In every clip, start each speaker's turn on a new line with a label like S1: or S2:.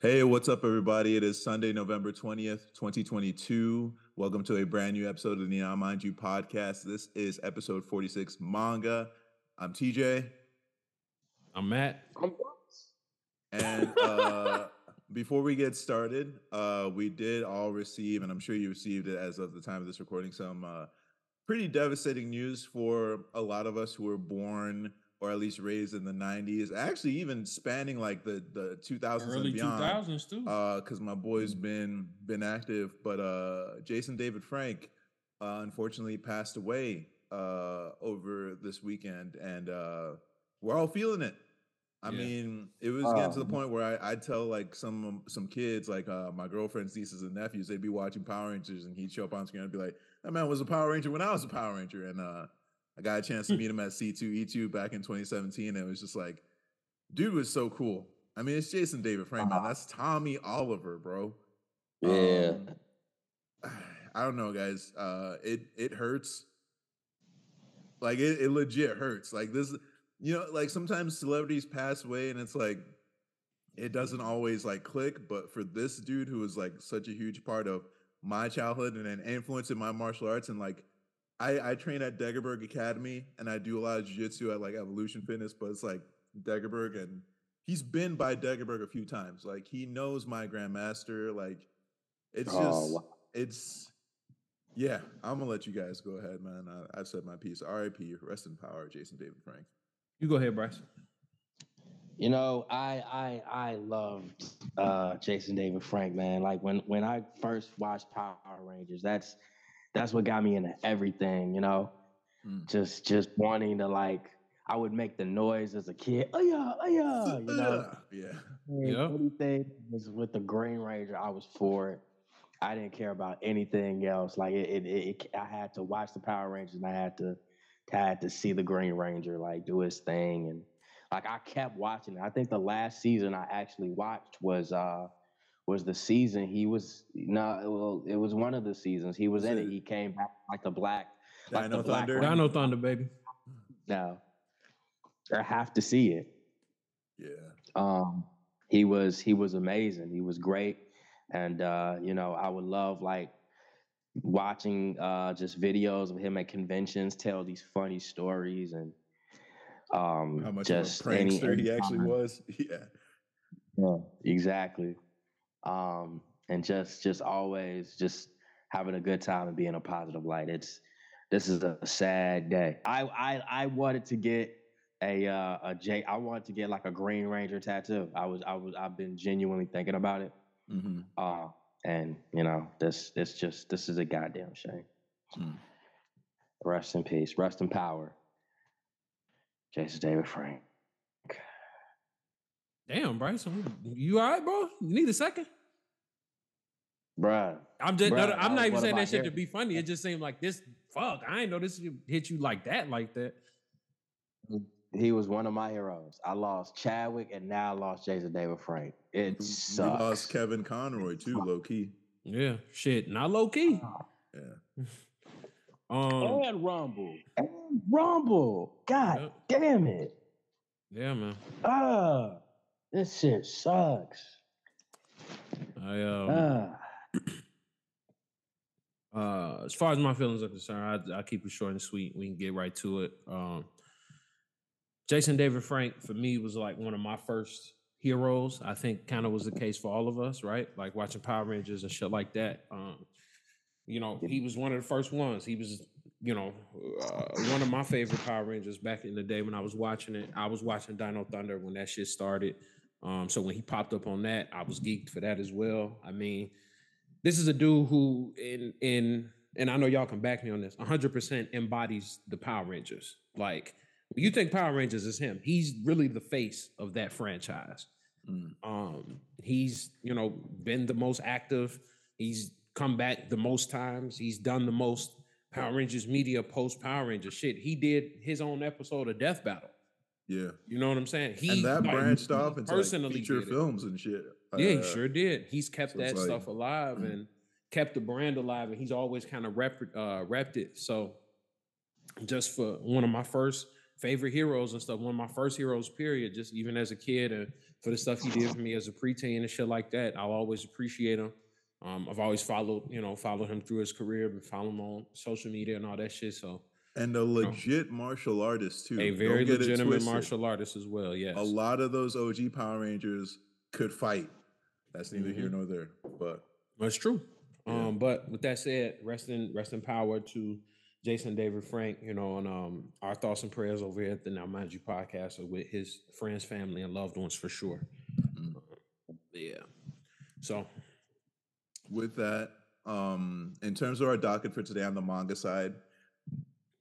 S1: Hey, what's up, everybody? It is Sunday, November 20th, 2022. Welcome to a brand new episode of the Now Mind You podcast. This is episode 46 manga. I'm TJ.
S2: I'm Matt.
S1: And uh, before we get started, uh, we did all receive, and I'm sure you received it as of the time of this recording, some uh, pretty devastating news for a lot of us who were born or at least raised in the 90s actually even spanning like the the 2000s
S2: Early
S1: and beyond
S2: 2000s too.
S1: uh because my boy's been been active but uh jason david frank uh unfortunately passed away uh over this weekend and uh we're all feeling it i
S2: Yeah.
S1: mean it was getting to the
S3: Um,
S1: point where I, i'd tell like some some kids like uh my girlfriend's nieces and nephews they'd be watching power rangers and he'd show up on screen and be like that man was a power ranger when i was a power ranger and uh i got a chance to meet him at c2e2 back in 2017 and it was just like dude was so cool i mean it's jason david frank man
S3: Uh-huh.
S1: that's tommy oliver bro
S3: Yeah.
S1: um, I don't know, guys. Uh, it it hurts. Like it, it legit hurts. Like this, you know, like sometimes celebrities pass away, and it's like it doesn't always like click. But for this dude who was like such a huge part of my childhood and an influence in my martial arts, and like I I train at Degerberg Academy, and I do a lot of jiu-jitsu at like Evolution Fitness, but it's like Degerberg, and he's been by Degerberg a few times. Like he knows my grandmaster. Like it's just
S3: Oh, wow.
S1: it's yeah. I'm gonna let you guys go ahead, man. I, I've said my piece. R.I.P. Rest in power, Jason David Frank.
S2: you go ahead, Bryce.
S3: You know, I I I loved uh Jason David Frank, man. Like when when I first watched Power Rangers, that's that's what got me into everything, you know.
S1: Mm.
S3: Just just wanting to like I would make the noise as a kid. Oh yeah, oh yeah, you know.
S1: yeah.
S3: And
S2: Yeah.
S3: Anything was with the Green Ranger, I was for it. I didn't care about anything else. Like it, it, it, it- I had to watch the Power Rangers, and I had to, had to see the Green Ranger like do his thing, and like I kept watching. it. I think the last season I actually watched was uh was the season he was no, well, it was one of the seasons he was in it.
S1: it-
S3: He came back like the black. like
S1: Dino
S3: the Black
S1: Thunder.
S3: Ranger.
S2: Dino Thunder, baby.
S3: No, I have to see it.
S1: Yeah.
S3: um he was he was amazing he was great and uh you know i would love like watching uh just videos of him at conventions tell these funny stories and um
S1: How much
S3: just
S1: of a
S3: any-
S1: prankster he actually
S3: time.
S1: was. Yeah.
S3: yeah, exactly um and just just always just having a good time and being a positive light. It's this is a sad day. I i i wanted to get a uh a j i wanted to get like a green ranger tattoo. I was i was i've been genuinely thinking about it.
S1: Mm-hmm.
S3: uh and you know this it's just this is a goddamn shame.
S1: Mm.
S3: rest in peace. Rest in power. Jason david frank
S2: Damn, Bryce. You all right, bro? You need a second?
S3: bruh
S2: I'm just. no,
S3: Bruh,
S2: I'm not even saying that
S3: about
S2: shit to be funny. It just seemed like this. Fuck, I ain't know this hit you like that, like that.
S3: He was one of my heroes. I lost Chadwick and now I lost Jason David Frank. It
S1: We
S3: sucks.
S1: lost Kevin Conroy too, low key.
S2: Yeah, shit. Not low key.
S1: Yeah.
S2: Um.
S3: and Rumble. And Rumble. God damn it.
S2: Yeah, man.
S3: Ah, this shit sucks.
S2: I um.
S3: Ah.
S2: Uh, as far as my feelings are concerned, I, I keep it short and sweet. We can get right to it. Um, Jason David Frank for me was like one of my first heroes. I think kind of was the case for all of us, right? Like watching Power Rangers and shit like that. Um, you know, he was one of the first ones. He was, you know, uh, one of my favorite Power Rangers back in the day when I was watching it. I was watching Dino Thunder when that shit started. Um, so when he popped up on that, I was geeked for that as well. I mean, this is a dude who in in and I know y'all can back me on this, 100% embodies the Power Rangers. Like you think Power Rangers is him, he's really the face of that franchise.
S1: Mm.
S2: Um, he's you know been the most active. He's come back the most times. He's done the most Power Rangers media post Power Rangers shit. He did his own episode of Death Battle.
S1: Yeah.
S2: You know what I'm saying? He
S1: and that
S2: like,
S1: branched off into like,
S2: personally
S1: feature films and shit.
S2: Yeah, he
S1: Uh,
S2: sure did. He's kept
S1: so
S2: that
S1: like-
S2: stuff alive and kept the brand alive, and he's always kind of rep uh, repped it. So, just for one of my first favorite heroes and stuff. One of my first heroes, period. Just even as a kid, and for the stuff he did for me as a preteen and shit like that, I'll always appreciate him. Um, I've always followed, you know, followed him through his career, been following him on social media and all that shit. So
S1: and a legit martial artist too.
S2: a
S1: Don't
S2: very legitimate martial artist as well. Yes.
S1: A lot of those OG Power Rangers could fight. That's neither here
S2: Mhm.
S1: nor there. But
S2: That's true.
S1: Yeah.
S2: Um, but with that said, rest in rest in power to Jason David Frank, you know, and um our thoughts and prayers over here at the Now Mind You podcast are with his friends, family, and loved ones for sure.
S1: Mm.
S2: Yeah. So
S1: with that, um, in terms of our docket for today on the manga side,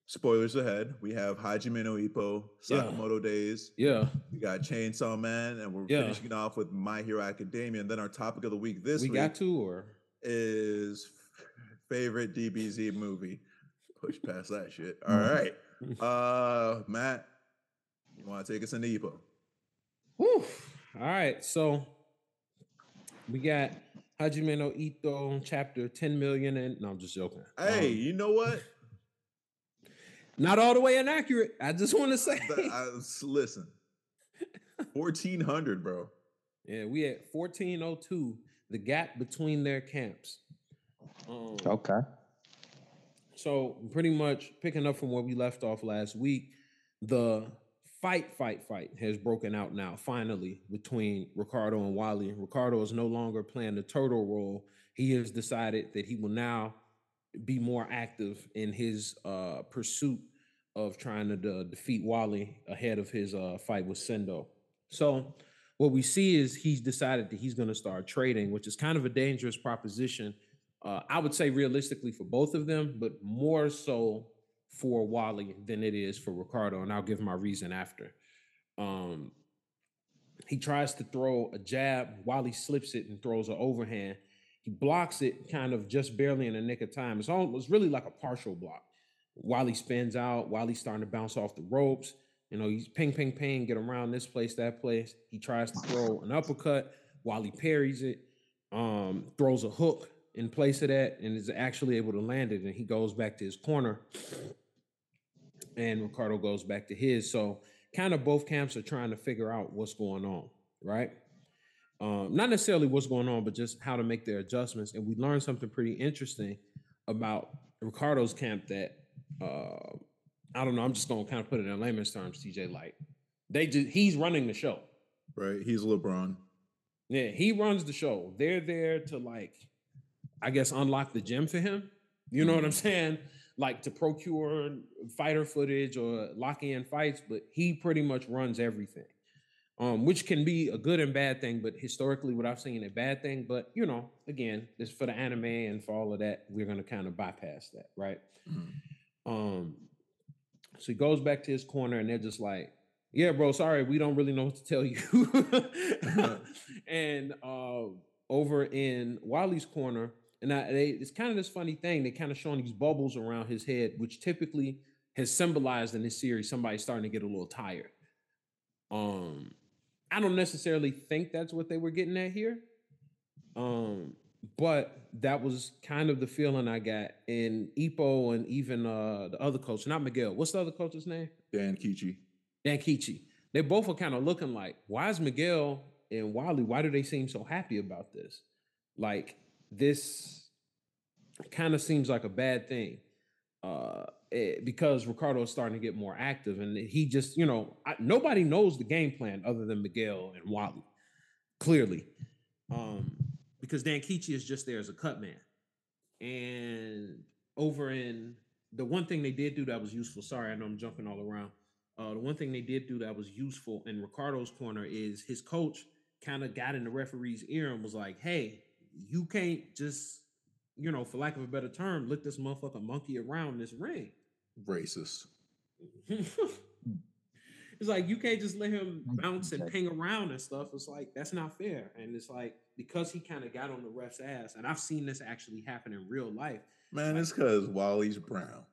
S1: spoilers ahead. We have Hajime no Ippo,
S2: Yeah.
S1: Sakamoto Days.
S2: yeah,
S1: We got Chainsaw Man, and we're
S2: Yeah.
S1: finishing off with My Hero Academia. And then our topic of the week this
S2: we
S1: week
S2: got to or
S1: is favorite DBZ movie. Push past that shit. All
S2: Mm-hmm.
S1: Uh Matt, you want to take us into Ippo?
S2: Whew. All right, so we got Hajime no Ippo chapter 10 million and no, I'm just joking.
S1: Hey,
S2: Um,
S1: you know what?
S2: Not all the way inaccurate. I just want to say.
S1: The- I- s- listen. 1400, bro.
S2: Yeah, we at 1402, the gap between their camps. Um,
S3: Okay.
S2: So pretty much picking up from where we left off last week, the fight, fight, fight has broken out now, finally, between Ricardo and Wally. Ricardo is no longer playing the turtle role. He has decided that he will now be more active in his uh, pursuit of trying to de- defeat Wally ahead of his uh, fight with Sendo. So what we see is he's decided that he's going to start trading, which is kind of a dangerous proposition. Uh, I would say realistically for both of them, but more so for Wally than it is for Ricardo, and I'll give my reason after. Um, he tries to throw a jab. Wally slips it and throws an overhand. He blocks it kind of just barely in the nick of time. It's almost really like a partial block. while he spins out. while he's starting to bounce off the ropes. You know, he's ping, ping, ping, get around this place, that place. He tries to throw an uppercut. while he parries it, um, throws a hook in place of that, and is actually able to land it. And he goes back to his corner, and Ricardo goes back to his. So, kind of both camps are trying to figure out what's going on, right? Um, not necessarily what's going on, but just how to make their adjustments. And we learned something pretty interesting about Ricardo's camp that uh, I don't know. I'm just gonna kind of put it in layman's terms, TJ. Like they just he's running the show.
S1: Right? He's LeBron.
S2: Yeah, he runs the show. They're there to like, I guess, unlock the gym for him. You know what I'm saying? Like to procure fighter footage or lock in fights, but he pretty much runs everything. Um, which can be a good and bad thing, but historically, what I've seen a bad thing. But you know, again, this for the anime and for all of that, we're gonna kind of bypass that, right? Um, so he goes back to his corner, and they're just like, "Yeah, bro, sorry, we don't really know what to tell you." and uh, over in Wally's corner, and I, they, it's kind of this funny thing. They kind of showing these bubbles around his head, which typically has symbolized in this series somebody starting to get a little tired. Um, I don't necessarily think that's what they were getting at here. Um, but that was kind of the feeling I got in Ippo and even uh the other coach, not Miguel. What's the other coach's name?
S1: Dankichi.
S2: Dan Kichi. They both are kind of looking like, why is Miguel and Wally, why do they seem so happy about this? Like this kind of seems like a bad thing. Uh eh, because Ricardo is starting to get more active and he just, you know, I, nobody knows the game plan other than Miguel and Wally, clearly. Um, because Dankichi is just there as a cut man. And over in the one thing they did do that was useful. Sorry, I know I'm jumping all around. Uh, the one thing they did do that was useful in Ricardo's corner is his coach kind of got in the referee's ear and was like, "Hey, you can't just, you know, for lack of a better term, let this motherfucker monkey around this ring."
S1: Racist.
S2: it's like you can't just let him bounce and ping around and stuff. It's like that's not fair. And it's like because he kind of got on the ref's ass, and I've seen this actually happen in real life.
S1: Man, it's because Wally's brown.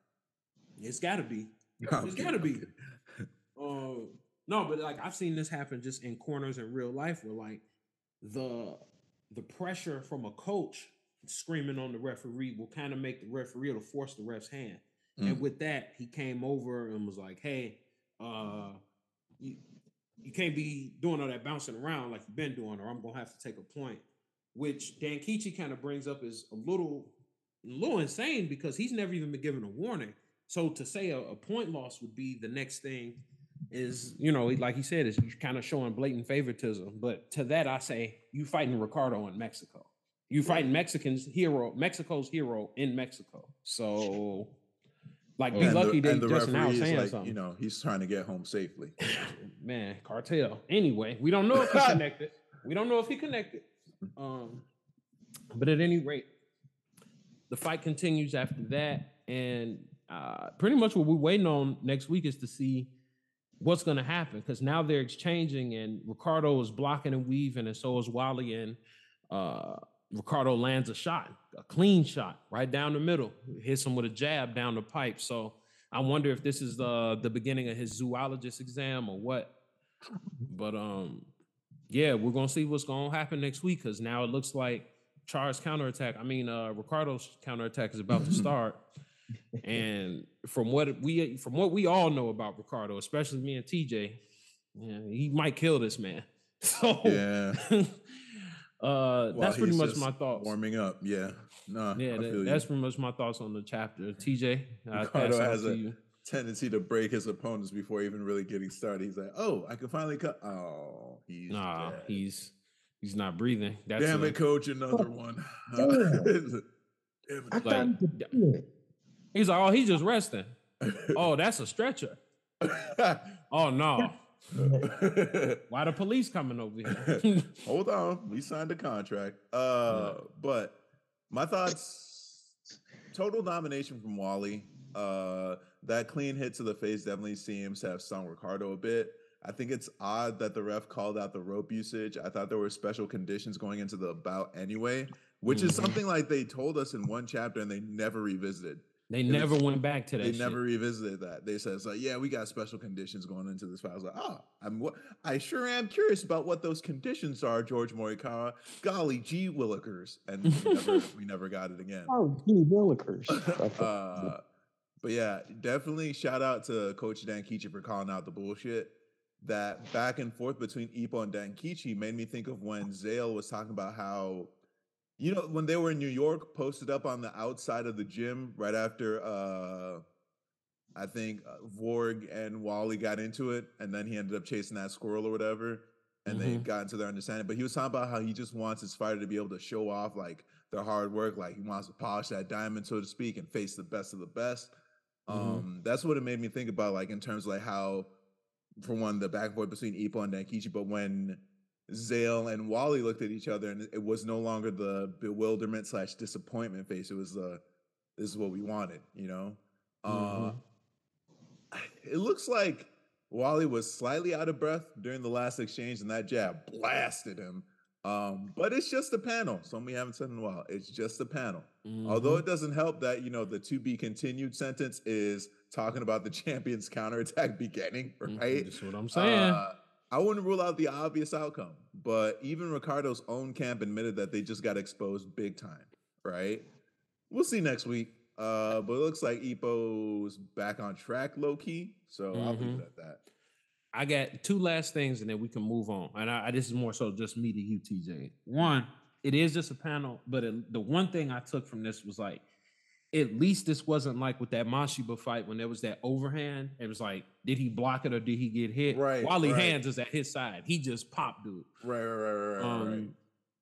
S2: It's got to be. It's
S1: kidding,
S2: gotta be. Um, no, but like I've seen this happen just in corners in real life where like the the pressure from a coach screaming on the referee will kind of make the referee to force the ref's hand. And
S1: Mm.
S2: with that, he came over and was like, "Hey, uh, you, you can't be doing all that bouncing around like you've been doing, or I'm gonna have to take a point. Which Dankichi kind of brings up is a little, a little insane because he's never even been given a warning. So to say a, a point loss would be the next thing is, you know, like he said, is kind of showing blatant favoritism. But to that, I say you fighting Ricardo in Mexico. You fighting Mexicans hero, Mexico's hero in Mexico. So, like, be
S1: And
S2: lucky
S1: the,
S2: they just now saying
S1: like,
S2: something.
S1: you know, he's trying to get home safely.
S2: Man, cartel. Anyway, we don't know if he connected. We don't know if he connected. Um, but at any rate, the fight continues after that, and uh, pretty much what we're waiting on next week is to see what's going to happen because now they're exchanging, and Ricardo is blocking and weaving, and so is Wally, and uh, Ricardo lands a shot, a clean shot right down the middle, hits him with a jab down the pipe. So I wonder if this is the the beginning of his zoologist exam or what. But um, yeah, we're gonna see what's gonna happen next week because now it looks like Char's counterattack. I mean, uh, Ricardo's counterattack is about to start. and from what we from what we all know about Ricardo, especially me and TJ, yeah, he might kill this man. So
S1: Yeah.
S2: uh,
S1: While
S2: that's pretty much my thoughts.
S1: Warming up. Yeah. No,
S2: Yeah,
S1: I
S2: that-
S1: feel you.
S2: that's pretty much my thoughts on the chapter. TJ, I
S1: Ricardo
S2: pass it on
S1: has
S2: to
S1: a
S2: you.
S1: tendency to break his opponents before even really getting started. He's like, "Oh, I can finally cut." Oh, he's
S2: Nah,
S1: dead.
S2: he's he's not breathing. That's
S1: Damn
S2: a-
S1: it, coach! Another one.
S3: Damn.
S1: Damn
S3: I
S1: it.
S3: thought he could do it.
S2: He's like, oh, he's just resting. Oh, that's a stretcher. Oh no, why the police coming over here?
S1: Hold on, we signed a contract. Uh, but my thoughts: total domination from Wally. Uh, that clean hit to the face definitely seems to have stung Ricardo a bit. I think it's odd that the ref called out the rope usage. I thought there were special conditions going into the bout anyway, which is
S2: Mhm.
S1: something like they told us in one chapter and they never revisited.
S2: They
S1: It
S2: never
S1: was-
S2: went back to that.
S1: They
S2: shit.
S1: never revisited that. They said, it's like, yeah, we got special conditions going into this fight. I was like, oh, I'm what I sure am curious about what those conditions are, George Morikawa. Golly gee willikers. And we never, we never got it again.
S3: Oh, gee, Willikers.
S1: uh, but yeah, definitely shout out to Coach Dankichi for calling out the bullshit. That back and forth between Ippo and Dankichi made me think of when Zale was talking about how, you know, when they were in New York, posted up on the outside of the gym right after, uh, I think uh, Volg and Wally got into it, and then he ended up chasing that squirrel or whatever, and they
S2: Mhm.
S1: got into their understanding. But he was talking about how he just wants his fighter to be able to show off like their hard work, like he wants to polish that diamond, so to speak, and face the best of the best.
S2: Mhm.
S1: Um, that's what it made me think about, like in terms of like how, for one, the back and forth between Ippo and Dankichi, but when Zale and Wally looked at each other, and it was no longer the bewilderment slash disappointment face. It was the this is what we wanted, you know. Uh,
S2: Mhm.
S1: it looks like Wally was slightly out of breath during the last exchange, and that jab blasted him. Um, but it's just a panel. Something we haven't said in a while. It's just a panel. Although
S2: Mhm.
S1: it doesn't help that you know the to be continued sentence is talking about the champion's counterattack beginning,
S2: Mhm.
S1: right?
S2: That's what I'm saying.
S1: Uh, I wouldn't rule out the obvious outcome, but even Ricardo's own camp admitted that they just got exposed big time, right? We'll see next week. Uh, but it looks like Ippo's back on track, low key. So I'll leave
S2: Mhm.
S1: it at that.
S2: I got two last things and then we can move on. And I, I- this is more so just me to you, TJ. One, it is just a panel, but it, the one thing I took from this was like, at least this wasn't like with that Mashiba fight when there was that overhand. It was like, did he block it or did he get hit?
S1: Right,
S2: Wally
S1: right.
S2: Hands is at his side. He just popped dude.
S1: Right, right, right, right, right. right.
S2: Um,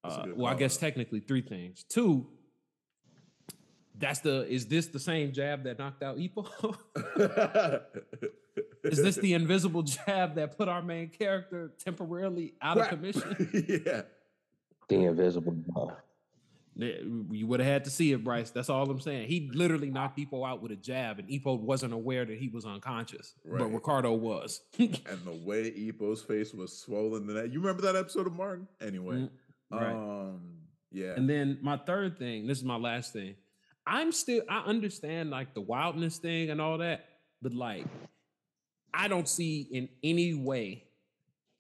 S1: That's a
S2: uh,
S1: good
S2: well, I guess technically three things. Two, that's the is this the same jab that knocked out Ippo? is this the invisible jab that put our main character temporarily out of commission?
S1: yeah.
S3: The invisible ball.
S2: You would have had to see it, Bryce. That's all I'm saying. He literally knocked Ippo out with a jab, and Ippo wasn't aware that he was unconscious, but Ricardo was.
S1: And the way Ippo's face was swollen that. You remember that episode of Martin? Anyway.
S2: Mm, right.
S1: Um, yeah.
S2: And then my third thing, this is my last thing. I'm still I understand like the wildness thing and all that, but like I don't see in any way,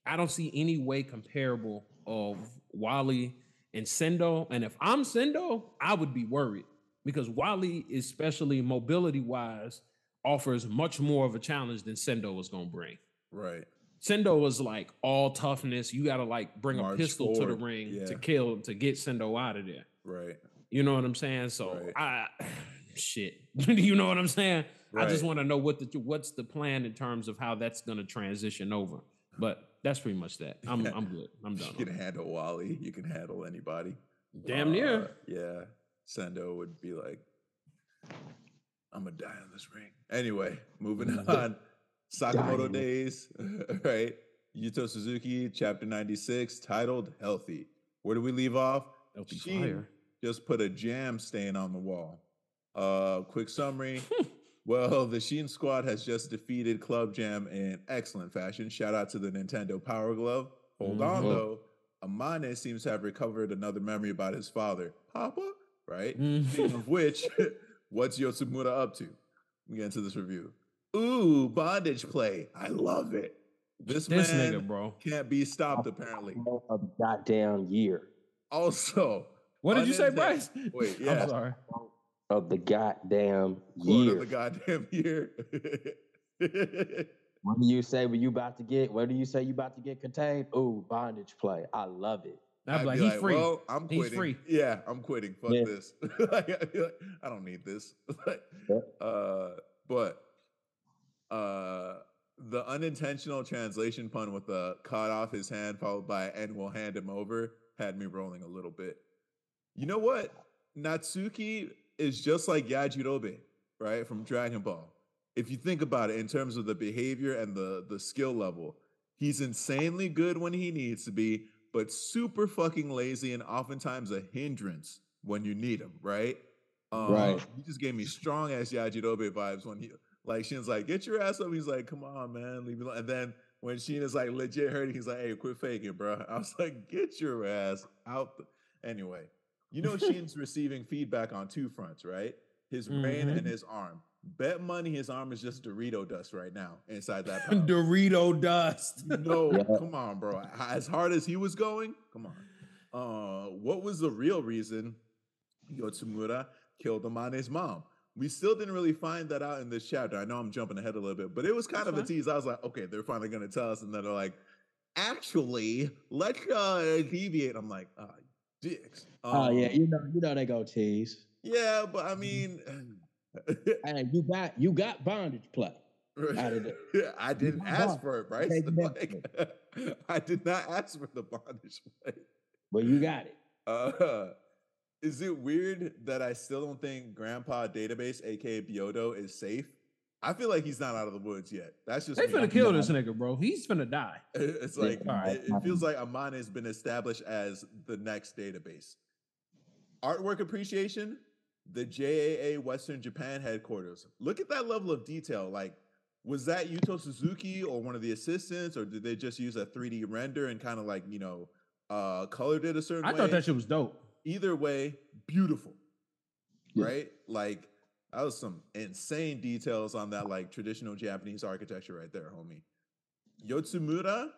S2: I don't see any way comparable of Wally and Sendo. And if I'm Sendo, I would be worried because Wally, especially mobility wise, offers much more of a challenge than Sendo was gonna bring.
S1: Right.
S2: Sendo was like all toughness. You gotta like bring
S1: March
S2: a pistol to the ring
S1: yeah.
S2: to kill to get Sendo out of there.
S1: Right.
S2: You know what I'm saying? So
S1: Right.
S2: I shit. you know what I'm saying? I just want to know what the what's the plan in terms of how that's gonna transition over. But that's pretty much that. I'm I'm good. I'm done.
S1: You can handle Wally. You can handle anybody.
S2: Damn near.
S1: Uh, yeah. Sendo would be like, I'm gonna die on this ring. Anyway, moving on. Sakamoto
S3: Dying.
S1: Days, right? Yuto Suzuki, chapter 96, titled Healthy. Where do we leave off?
S2: Healthy
S1: Sheen
S2: fire.
S1: just put a jam stain on the wall. Uh, quick summary. Well, the Shin squad has just defeated Club Jam in excellent fashion. Shout out to the Nintendo Power Glove. Hold on
S2: Mhm.
S1: though. Amane seems to have recovered another memory about his father, Papa. Right.
S2: Mhm.
S1: Speaking of which, what's Yotsumura up to? We get into this review. Ooh, bondage play. I love it. This,
S2: This
S1: man
S2: nigga, bro.
S1: can't be stopped. Apparently.
S3: A goddamn year
S1: Also,
S2: What did you say, Bryce?
S1: Wait,
S2: I'm
S1: yeah.
S2: sorry.
S3: Of the goddamn
S1: quote
S3: year.
S1: of the goddamn year.
S3: What do you say when you about to get? What do you say you about to get contained? Ooh, bondage play. I love it.
S2: I'm
S1: I'd
S2: like,
S1: be
S2: he's free.
S1: Well, I'm
S2: He's free.
S1: Yeah, I'm quitting. Fuck
S3: Yeah.
S1: this. like, I'd like, I don't need this. Uh, but uh, the unintentional translation pun with the cut off his hand followed by and we'll hand him over had me rolling a little bit. You know what? Natsuki is just like Yajirobe, right? From Dragon Ball. If you think about it in terms of the behavior and the the skill level, he's insanely good when he needs to be, but super fucking lazy and oftentimes a hindrance when you need him, right? Um,
S3: Right.
S1: He just gave me strong ass Yajirobe vibes when he like Shin's like, get your ass up. He's like, come on, man, leave me alone. And then when Shin is like legit hurting, he's like, hey, quit faking, bro. I was like, get your ass out. The... Anyway, you know Shin's receiving feedback on two fronts, right? His brain
S2: Mhm.
S1: and his arm. Bet money his arm is just Dorito dust right now inside that.
S2: Dorito dust.
S1: No,
S3: Yeah.
S1: come on, bro. As hard as he was going, come on. Uh, what was the real reason Yotsumura killed Amane's mom? We still didn't really find that out in this chapter. I know I'm jumping ahead a little bit, but it was kind
S2: That's
S1: of a tease. I was like, okay, they're finally gonna tell us, and then they're like, actually, let's uh, deviate. I'm like, ah, dicks.
S3: Oh yeah,
S1: Um,
S3: you know, you know they go tease.
S1: yeah, but I mean,
S3: and you got you got bondage play. Out of the-
S1: I didn't ask for it,
S3: it
S1: Like, I did not ask for the bondage play.
S3: Well, you got it.
S1: Uh, is it weird that I still don't think Grandpa Database, aka Biodo, is safe? I feel like he's not out of the woods yet. That's just
S2: They
S1: me.
S2: finna kill this nigga, bro. He's finna die.
S1: It's like
S2: alright.
S1: it, it feels like Amane has been established as the next database. Artwork appreciation, the JAA Western Japan headquarters. Look at that level of detail. Like, was that Yuto Suzuki or one of the assistants, or did they just use a 3D render and kind of like you know uh colored it a certain
S2: I
S1: way?
S2: I thought that shit was dope.
S1: Either way, beautiful,
S3: Yeah.
S1: right? Like that was some insane details on that like traditional Japanese architecture right there, homie. Yotsumura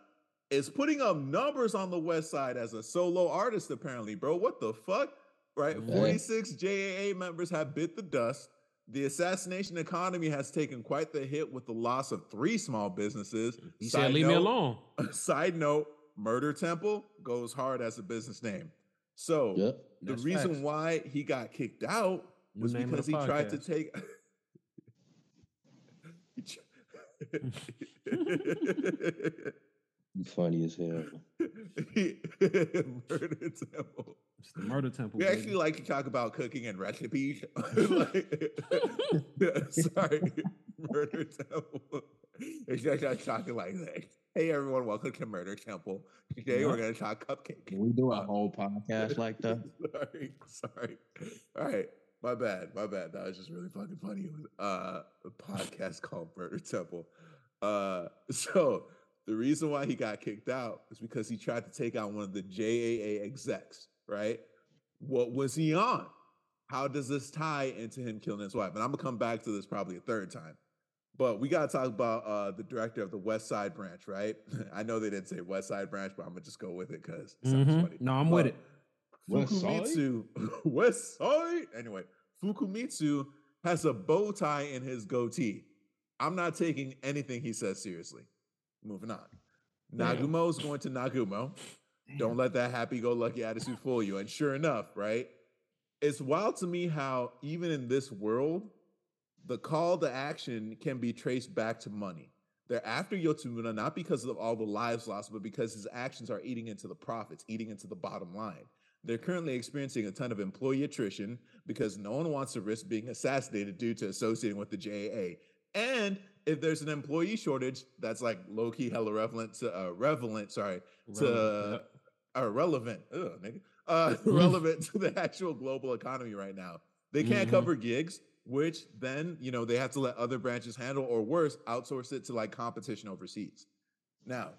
S1: is putting up numbers on the west side as a solo artist, apparently, bro. What the fuck? Right?
S2: Mhm.
S1: 46 JAA members have bit the dust. The assassination economy has taken quite the hit with the loss of three small businesses.
S2: He
S1: Side
S2: said, "Leave me
S1: note-
S2: alone."
S1: Side note, Murder Temple goes hard as a business name. So
S3: Yep.
S1: the
S2: That's
S1: reason
S2: facts.
S1: why he got kicked out
S2: New
S1: was
S2: name
S1: because he
S2: the
S1: tried to take.
S3: You funny as hell.
S1: Murder Temple.
S2: It's the murder temple.
S1: We
S2: baby.
S1: actually like to talk about cooking and recipes. Like- sorry, Murder Temple. It's just us talking like this. Hey everyone, welcome to Murder Temple. Today we're gonna talk cupcake.
S3: Can we do a
S1: Uh,
S3: whole podcast like that?
S1: sorry, sorry. All right, my bad, my bad. That was just really fucking funny. It was uh, a podcast called Murder Temple. Uh, so the reason why he got kicked out is because he tried to take out one of the JAA execs. Right? What was he on? How does this tie into him killing his wife? And I'm gonna come back to this probably a third time. But we gotta talk about uh, the director of the West Side branch, right? I know they didn't say West Side branch, but I'm gonna just go with it because it sounds
S2: Mhm.
S1: funny.
S2: No, I'm with it.
S1: Fukumitsu, West Side. Anyway, Fukumitsu has a bow tie in his goatee. I'm not taking anything he says seriously. Moving on.
S2: Damn.
S1: Nagumo is going to Nagumo. Don't let that happy-go-lucky attitude fool you. And sure enough, right? It's wild to me how even in this world, the call to action can be traced back to money. They're after Yotsumura not because of all the lives lost, but because his actions are eating into the profits, eating into the bottom line. They're currently experiencing a ton of employee attrition because no one wants to risk being assassinated due to associating with the JAA. And if there's an employee shortage, that's like low key hella relevant to uh, relevant, sorry, to
S2: Relevant,
S1: uh, relevant, ugh, nigga, uh, relevant to the actual global economy right now. They can't
S2: Mhm.
S1: cover gigs, which then you know they have to let other branches handle, or worse, outsource it to like competition overseas. Now,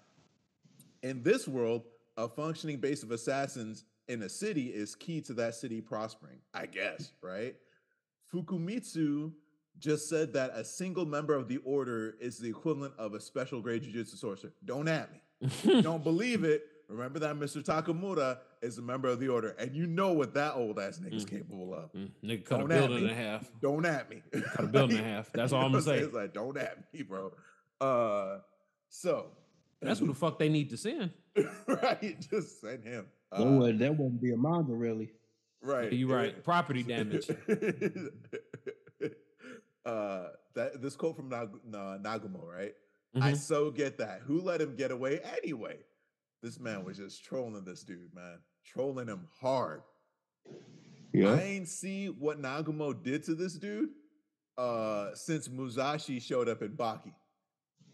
S1: in this world, a functioning base of assassins in a city is key to that city prospering, I guess, right? Fukumitsu just said that a single member of the order is the equivalent of a special grade jujutsu sorcerer. Don't at me. Don't believe it. Remember that Mr. Takamura is a member of the order, and you know what that old ass nigga's
S2: Mhm.
S1: capable of.
S2: Mm, Nigga cut a
S1: Don't at
S2: building in half.
S1: Don't at me.
S2: Cut a building in half. That's all I'm gonna say.
S1: It's like, don't at me, bro. Uh, so
S2: That's who the fuck they need to send.
S1: right. Just send him.
S3: That,
S1: Uh,
S3: would, that wouldn't be a manga, really.
S1: right.
S2: You right. Property damage.
S1: uh, that this quote from Nag- Na- Nagumo, right? I
S2: Mhm.
S1: so get that. Who let him get away anyway? This man was just trolling this dude, man. Trolling him hard. I ain't see what Nagumo did to this dude uh since Musashi showed up in Baki.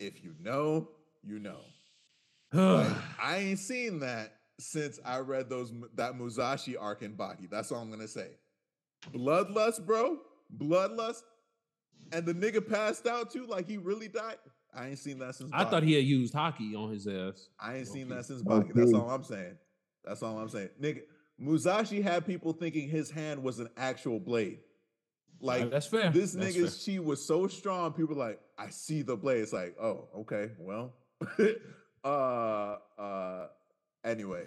S1: If you know, you know. Like, I ain't seen that since I read those that Musashi arc in Baki. That's all I'm gonna say. Bloodlust, bro. Bloodlust. And the nigga passed out too, like he really died. I ain't seen that since.
S2: I thought he had used haki on his ass.
S1: I ain't seen that since Baki. That's all I'm saying. That's all I'm saying. Nigga, Musashi had people thinking his hand was an actual blade. Like
S2: that's fair.
S1: this
S2: That's
S1: nigga's chi was so strong, people like, I see the blade. It's like, oh, okay, well. uh uh anyway.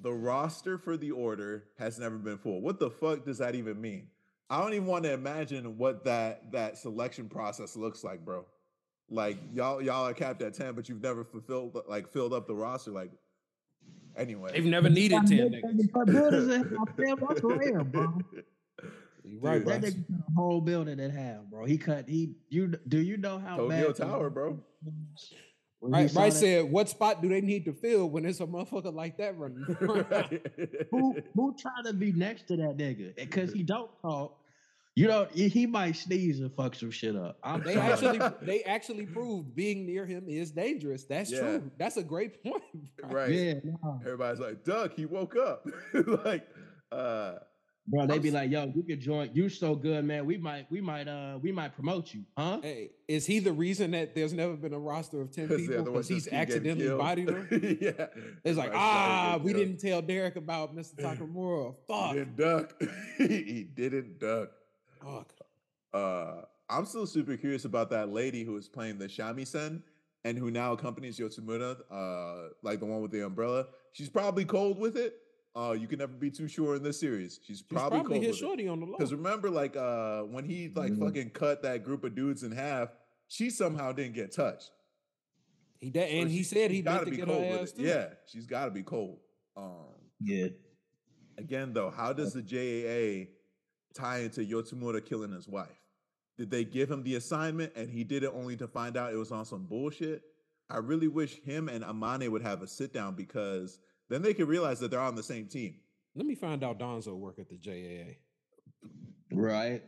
S1: The roster for the order has never been full. What the fuck does that even mean? I don't even want to imagine what that that selection process looks like, bro. Like y'all y'all are capped at 10, but you've never fulfilled like filled up the roster. Like anyway.
S2: They've never needed ten niggas.
S3: Put buildings in half, damn, that's rare, bro.
S2: You right,
S3: That nigga cut a whole building in half, bro. He cut. He you do you know how
S1: Tokyo
S3: bad
S1: Tower, bro.
S3: When he
S4: Right,
S3: saw
S4: right
S3: that-
S4: said, what spot do they need to fill when it's a motherfucker like that running?
S3: who who trying to be next to that nigga? Because he don't talk. You know, he he might sneeze and fuck some shit up. I'm
S4: they
S3: sorry.
S4: actually they actually proved being near him is dangerous. That's
S1: Yeah.
S4: true. That's a great point. bro.
S1: right.
S3: yeah, no.
S1: Everybody's like, Doug, he woke up. like, uh,
S3: bro. They
S1: I'm
S3: be like, "Yo, you could join. You're so good, man. We might, we might, uh, we might promote you, huh?"
S4: Hey, is he the reason that there's never been a roster of ten people? Because he's accidentally
S1: killed.
S4: bodied him.
S1: yeah.
S4: It's like, ah, we
S1: killed.
S4: didn't tell Derek about Mr. Takamura. Fuck, He
S1: didn't duck. he didn't duck.
S4: Fuck.
S1: Uh, I'm still super curious about that lady who was playing the shamisen and who now accompanies Yotsumura, uh, like the one with the umbrella. She's probably cold with it. Uh, you can never be too sure in this series. She's
S4: He's
S1: probably,
S4: probably,
S1: cold
S4: his
S1: with it.
S4: shorty on the low.
S1: Because remember, like uh, when he like
S3: Mhm.
S1: fucking cut that group of dudes in half, she somehow didn't get touched.
S4: He did,
S1: So
S4: and he said
S1: she
S4: he
S1: gotta be
S4: get
S1: cold
S4: her
S1: with
S4: ass
S1: it.
S4: too.
S1: Yeah, she's got to be cold. Um,
S3: Yeah.
S1: again, though, how does the JAA tie into Yotsumura killing his wife? Did they give him the assignment and he did it only to find out it was on some bullshit? I really wish him and Amane would have a sit down because then they can realize that they're on the same team.
S4: Let me find out Danzo work at the JAA.
S3: Right.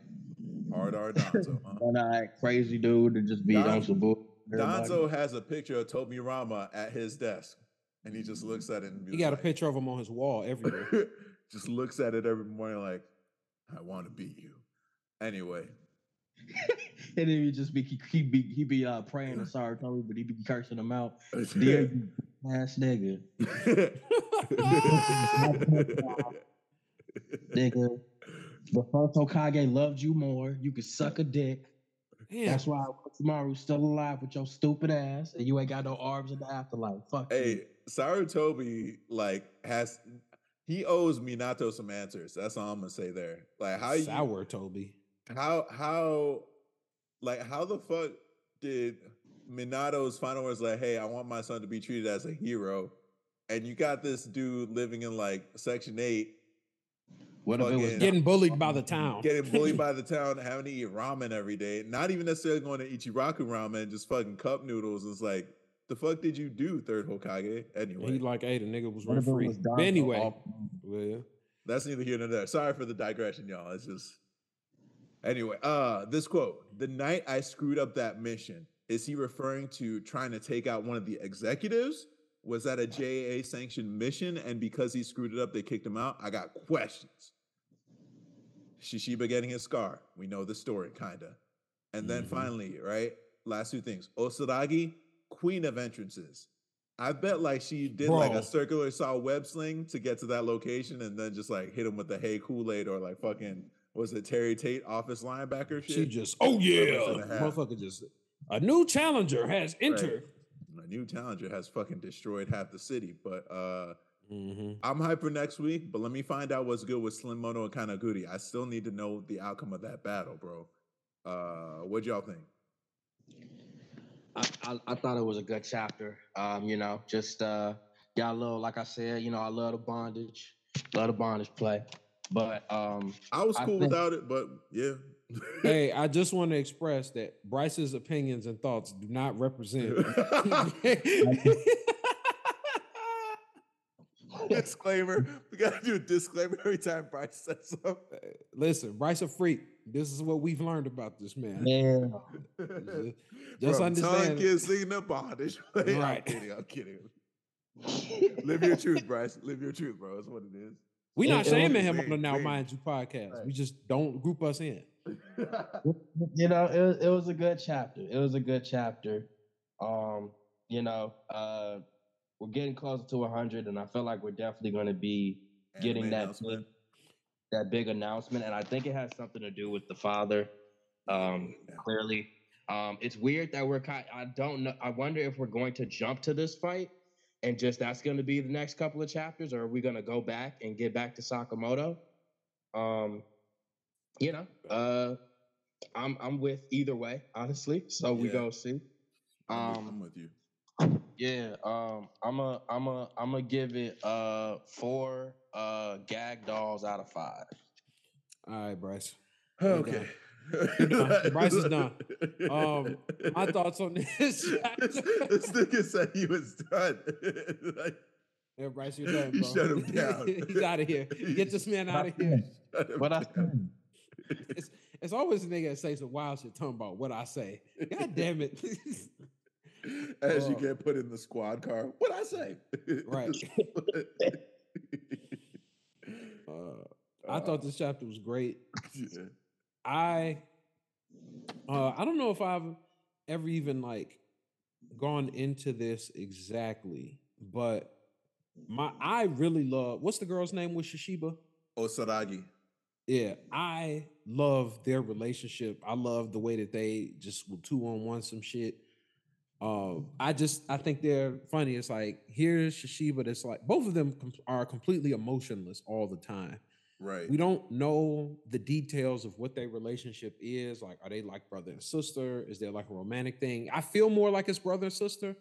S1: Hard R Danzo. Huh?
S3: One eyed crazy dude to just be
S1: Don-
S3: on some bull.
S1: Danzo has a picture of Tobirama at his desk and he just looks at it and
S4: He
S1: be
S4: got a picture of him on his wall everywhere.
S1: just looks at it every morning like, I want to be you. Anyway,
S3: and then he just be he, he be he be uh praying to sorry Tony, but he be cursing him out. Dear you ass nigga, nigga. The first Hokage loved you more. You could suck a dick.
S4: Damn.
S3: That's why Orochimaru's still alive with your stupid ass, and you ain't got no arms in the afterlife. Fuck you.
S1: hey, Sarutobi like has he owes Minato some answers. That's all I'm gonna say there. Like how you
S4: Sarutobi.
S1: how how like how the fuck did Minato's final words like, "Hey, I want my son to be treated as a hero," and you got this dude living in like Section Eight,
S3: What if it was
S1: Fucking-
S2: Getting bullied by the town.
S1: getting bullied by the town, having to eat ramen every day, not even necessarily going to Ichiraku ramen, just fucking cup noodles. It's like, the fuck did you do, Third Hokage? Anyway,
S2: He like, hey, the nigga was rent free. But anyway,
S3: off-
S2: well,
S1: That's neither here nor there. Sorry for the digression, y'all. It's just anyway. Uh, this quote: "The night I screwed up that mission." Is he referring to trying to take out one of the executives? Was that a JAA sanctioned mission? And because he screwed it up, they kicked him out? I got questions. Shishiba getting his scar. We know the story, kinda. And then
S2: Mhm.
S1: finally, right? Last two things. Osaragi, queen of entrances. I bet like she did like a circular saw web sling to get to that location and then just like hit him with the hey Kool-Aid or like fucking was it Terry Tate office linebacker shit?
S2: she just, oh yeah,
S1: and a half.
S2: motherfucker just, a new challenger has entered.
S1: a new challenger has fucking destroyed half the city. But uh
S2: Mhm.
S1: I'm hyper next week, but let me find out what's good with Slim Mono and Kanaguri. I still need to know the outcome of that battle, bro. Uh what y'all think?
S3: I, I, I thought it was a good chapter. Um, you know, just uh got a little, like I said, you know, I love the bondage, love the bondage play. But um
S1: I was
S3: I
S1: cool
S3: think-
S1: without it, but yeah.
S2: Hey, I just want to express that Bryce's opinions and thoughts do not represent.
S1: disclaimer. We gotta do a disclaimer every time Bryce says something.
S2: Uh, listen, Bryce a freak. This is what we've learned about this man.
S3: yeah.
S2: Just
S1: From
S2: understand-
S1: Tongue kids singing the bondage. I'm
S2: Right.
S1: kidding. I'm kidding. Live your truth, Bryce. Live your truth, bro. That's what it is.
S2: We're not
S3: It- it
S2: shaming him on the Now. Mind You podcast.
S1: Right.
S2: We just don't group us in.
S3: you know, it was, it was a good chapter. It was a good chapter. Um, you know, uh we're getting closer to 100 and I feel like we're definitely going to be getting that big, that big announcement and I think it has something to do with the father um
S1: Yeah.
S3: clearly. Um it's weird that we're kind I don't know I wonder if we're going to jump to this fight and just that's going to be the next couple of chapters or are we going to go back and get back to Sakamoto? Um you know, uh I'm I'm with either way, honestly. So we
S1: Yeah.
S3: go see.
S1: I'm, with,
S3: Um,
S1: I'm with you.
S3: yeah, um, I'm a, I'm a, I'm gonna give it uh four uh gag dolls out of five.
S2: All right, Bryce.
S1: Okay.
S2: done. Bryce is done. Um, My thoughts on this.
S1: this, this nigga said he was done. like,
S2: yeah, Bryce, you're done,
S1: You
S2: bro.
S1: shut him down.
S2: He's out of here. Get this man out of here.
S1: shut
S3: What I
S1: down.
S2: It's, it's always a nigga that says some wild shit talking about what I say. God damn it.
S1: As you
S2: Oh.
S1: get put in the squad car. What I say?
S2: Right. Uh, I thought this chapter was great.
S1: Yeah.
S2: I uh I don't know if I've ever even like gone into this exactly, but my I really love what's the girl's name with Shishiba?
S1: Osaragi.
S2: Yeah, I love their relationship. I love the way that they just will two on one some shit. Um, I just I think they're funny. It's like here's Shishiba that's like both of them com- are completely emotionless all the time.
S1: Right.
S2: We don't know the details of what their relationship is. Like, are they like brother and sister? Is there like a romantic thing? I feel more like it's brother and sister,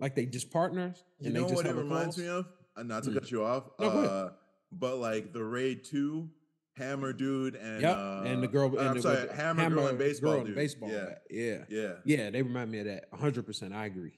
S2: like they just partners.
S1: You know
S2: they just
S1: what it reminds
S2: clause.
S1: me of? Uh, not to
S2: Hmm.
S1: cut you off.
S2: No,
S1: uh, but like the Raid 2, Hammer Dude, and
S2: Yep,
S1: uh,
S2: and the girl,
S1: uh,
S2: and
S1: I'm
S2: the,
S1: sorry,
S2: with the
S1: Hammer, Girl and Baseball
S2: girl and
S1: Dude.
S2: baseball
S1: yeah.
S2: bat. yeah,
S1: Yeah.
S2: yeah. They remind me of that. hundred percent. I agree.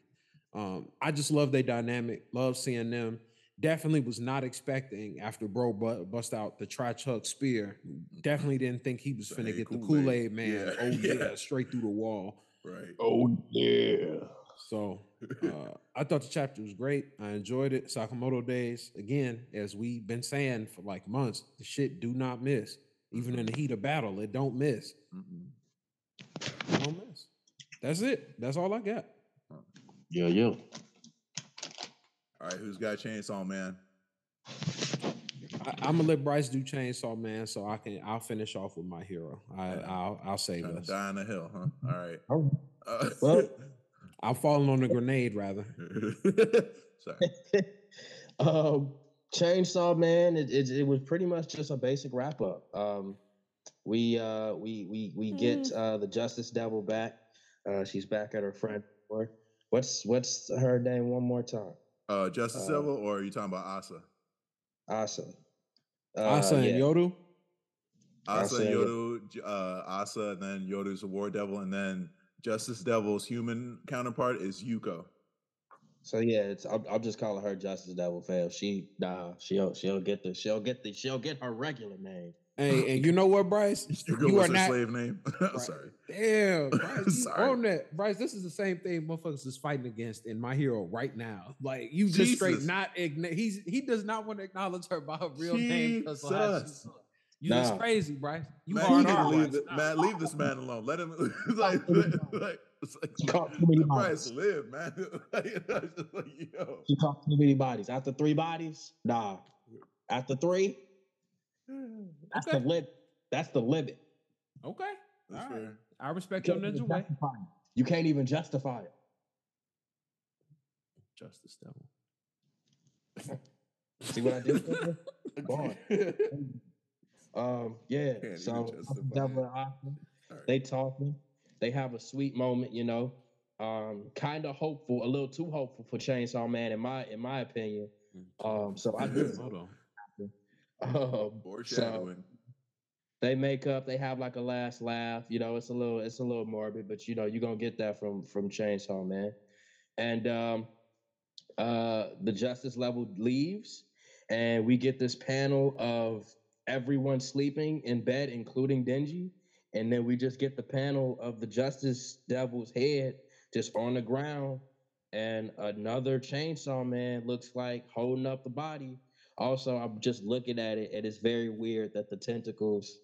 S2: Um, I just love their dynamic. Love seeing them. Definitely was not expecting after bro bu- bust out the tri chuck spear. Definitely didn't think he was
S1: The
S2: finna
S1: hey
S2: get the
S1: Kool-Aid.
S2: Kool Aid man.
S1: Yeah,
S2: Oh yeah,
S1: yeah.
S2: straight through the wall.
S1: Right.
S3: Oh yeah.
S2: So uh, I thought the chapter was great. I enjoyed it. Sakamoto days again, as we've been saying for like months, the shit do not miss. Even in the heat of battle, it don't miss.
S1: Mm-mm.
S2: It don't miss. That's it. That's all I got.
S3: Yeah, yeah.
S1: All right, who's got Chainsaw Man?
S2: I, I'm gonna let Bryce do Chainsaw Man, so I can. I'll finish off with my hero. I,
S1: Yeah.
S2: I'll. I'll save
S1: Trying to
S2: us.
S1: die on a hill, huh? All right.
S3: Oh.
S1: Uh,
S3: Well-
S2: I'm falling on a grenade rather.
S1: sorry.
S3: um, Chainsaw Man. It, it it was pretty much just a basic wrap up. Um, we uh we we we get uh the Justice Devil back. Uh, she's back at her friend. What's what's her name? One more time.
S1: Uh, Justice
S3: Uh,
S1: Devil, or are you talking about Asa?
S3: Asa. Uh,
S4: Asa and
S3: yeah.
S4: Yoru.
S1: Asa,
S3: Asa and
S1: Yoru, uh, Asa, and then Yoru's a War Devil, and then Justice Devil's human counterpart is Yuko.
S3: So yeah, it's I'm, I'll just calling her Justice Devil fail. She nah, she'll she'll get the she'll get the she'll get her regular name.
S4: Hey, and you know what, Bryce?
S1: Yuko
S4: You
S1: was
S4: are
S1: her
S4: not.
S1: slave name. Sorry.
S4: Damn, Bryce,
S1: Sorry.
S4: on that, Bryce. This is the same thing motherfuckers is fighting against in my hero right now. Like you just straight not ign- he's he does not want to acknowledge her by her real name because of how she's
S1: Jesus.
S4: look. You just crazy, Bryce. You
S1: Man,
S4: hard
S1: you need leave
S4: Bryce.
S1: it, man, leave this man alone. Let him like, like, it's like
S3: caught too many
S1: Bryce
S3: bodies.
S1: live, man. like, it's just yo.
S3: She caught too many bodies. After three bodies, nah. After three, that's
S4: Okay.
S3: the limit. That's the limit.
S4: Okay,
S1: That's
S4: all right.
S1: fair.
S4: I respect
S3: You
S4: your
S3: can't
S4: ninja
S3: even
S4: way.
S3: justify it. You can't even justify it.
S4: Justice Devil.
S3: See what I did? there? Go on. Um, yeah.
S1: Can't
S3: so
S1: justify
S3: Devil
S1: it.
S3: and Aqua,
S1: Alright.
S3: they talking. They have a sweet moment, you know. Um, kind of hopeful, a little too hopeful for Chainsaw Man, in my in my opinion. Um, so I do.
S2: Hold on.
S3: Um, so they make up. They have like a last laugh. You know, it's a little it's a little morbid, but you know you're gonna get that from from Chainsaw Man. And um, uh, the justice devil leaves, and we get this panel of everyone sleeping in bed, including Denji. And then we just get the panel of the justice devil's head just on the ground, and another Chainsaw Man looks like holding up the body. Also, I'm just looking at it, and it's very weird that the tentacles.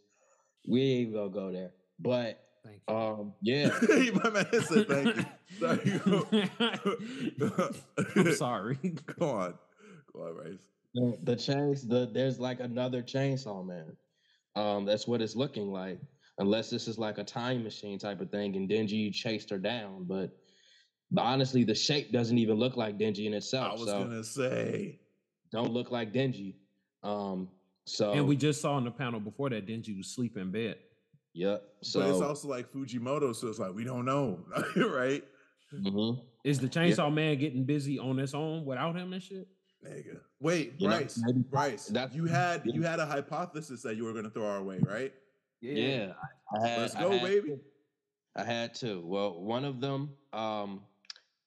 S3: We ain't even gonna go there, but
S4: Thank you.
S3: um, yeah,
S1: My man said thank you.
S2: I'm sorry.
S1: Go on. Go on, Bryce.
S3: The, the chains, the there's like another chainsaw man. Um, that's what it's looking like, unless this is like a time machine type of thing, and Denji chased her down. But, but honestly, the shape doesn't even look like Denji in itself.
S1: I
S3: itself.
S1: was
S3: so
S1: gonna say.
S3: don't look like Denji. Um, so
S2: And we just saw in the panel before that Denji was sleeping in bed.
S3: yep. So
S1: but it's also like Fujimoto, so it's like we don't know, right?
S3: mhm.
S2: Is the Chainsaw Man getting busy on its own without him and shit?
S1: Nigga. Wait,
S3: You know,
S1: Bryce.
S3: maybe-
S1: Bryce.
S3: that's-
S1: you had
S3: yeah.
S1: you had a hypothesis that you were gonna throw our way, right?
S3: yeah, I had,
S1: Let's
S3: I
S1: go,
S3: had
S1: baby.
S3: I had two. Well, one of them, um,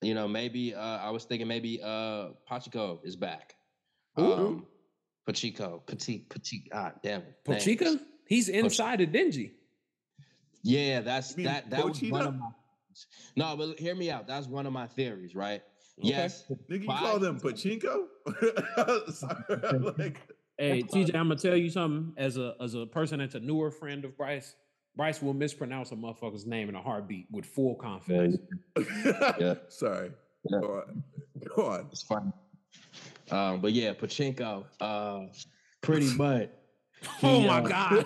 S3: you know, maybe uh, I was thinking maybe uh, Pachiko is back.
S1: Who?
S3: Um, Pachiko, Petit, Petit. Ah, damn it. names.
S4: Pochika? He's inside of Denji.
S3: Yeah, that's
S1: You mean
S3: that. That was one of my. No, but hear me out. That's one of my theories, right?
S4: Okay.
S3: Yes.
S1: Nigga, you
S3: Why-
S1: call them pachinko? Sorry, like,
S2: Hey, TJ, I'm gonna tell you something. As a as a person that's a newer friend of Bryce, Bryce will mispronounce a motherfucker's name in a heartbeat with full confidence.
S3: Yeah.
S1: Sorry.
S3: Yeah.
S1: Go on. Go on.
S3: It's funny. Um, but yeah, Pachinko, uh, pretty much.
S2: Oh my
S3: uh,
S2: god!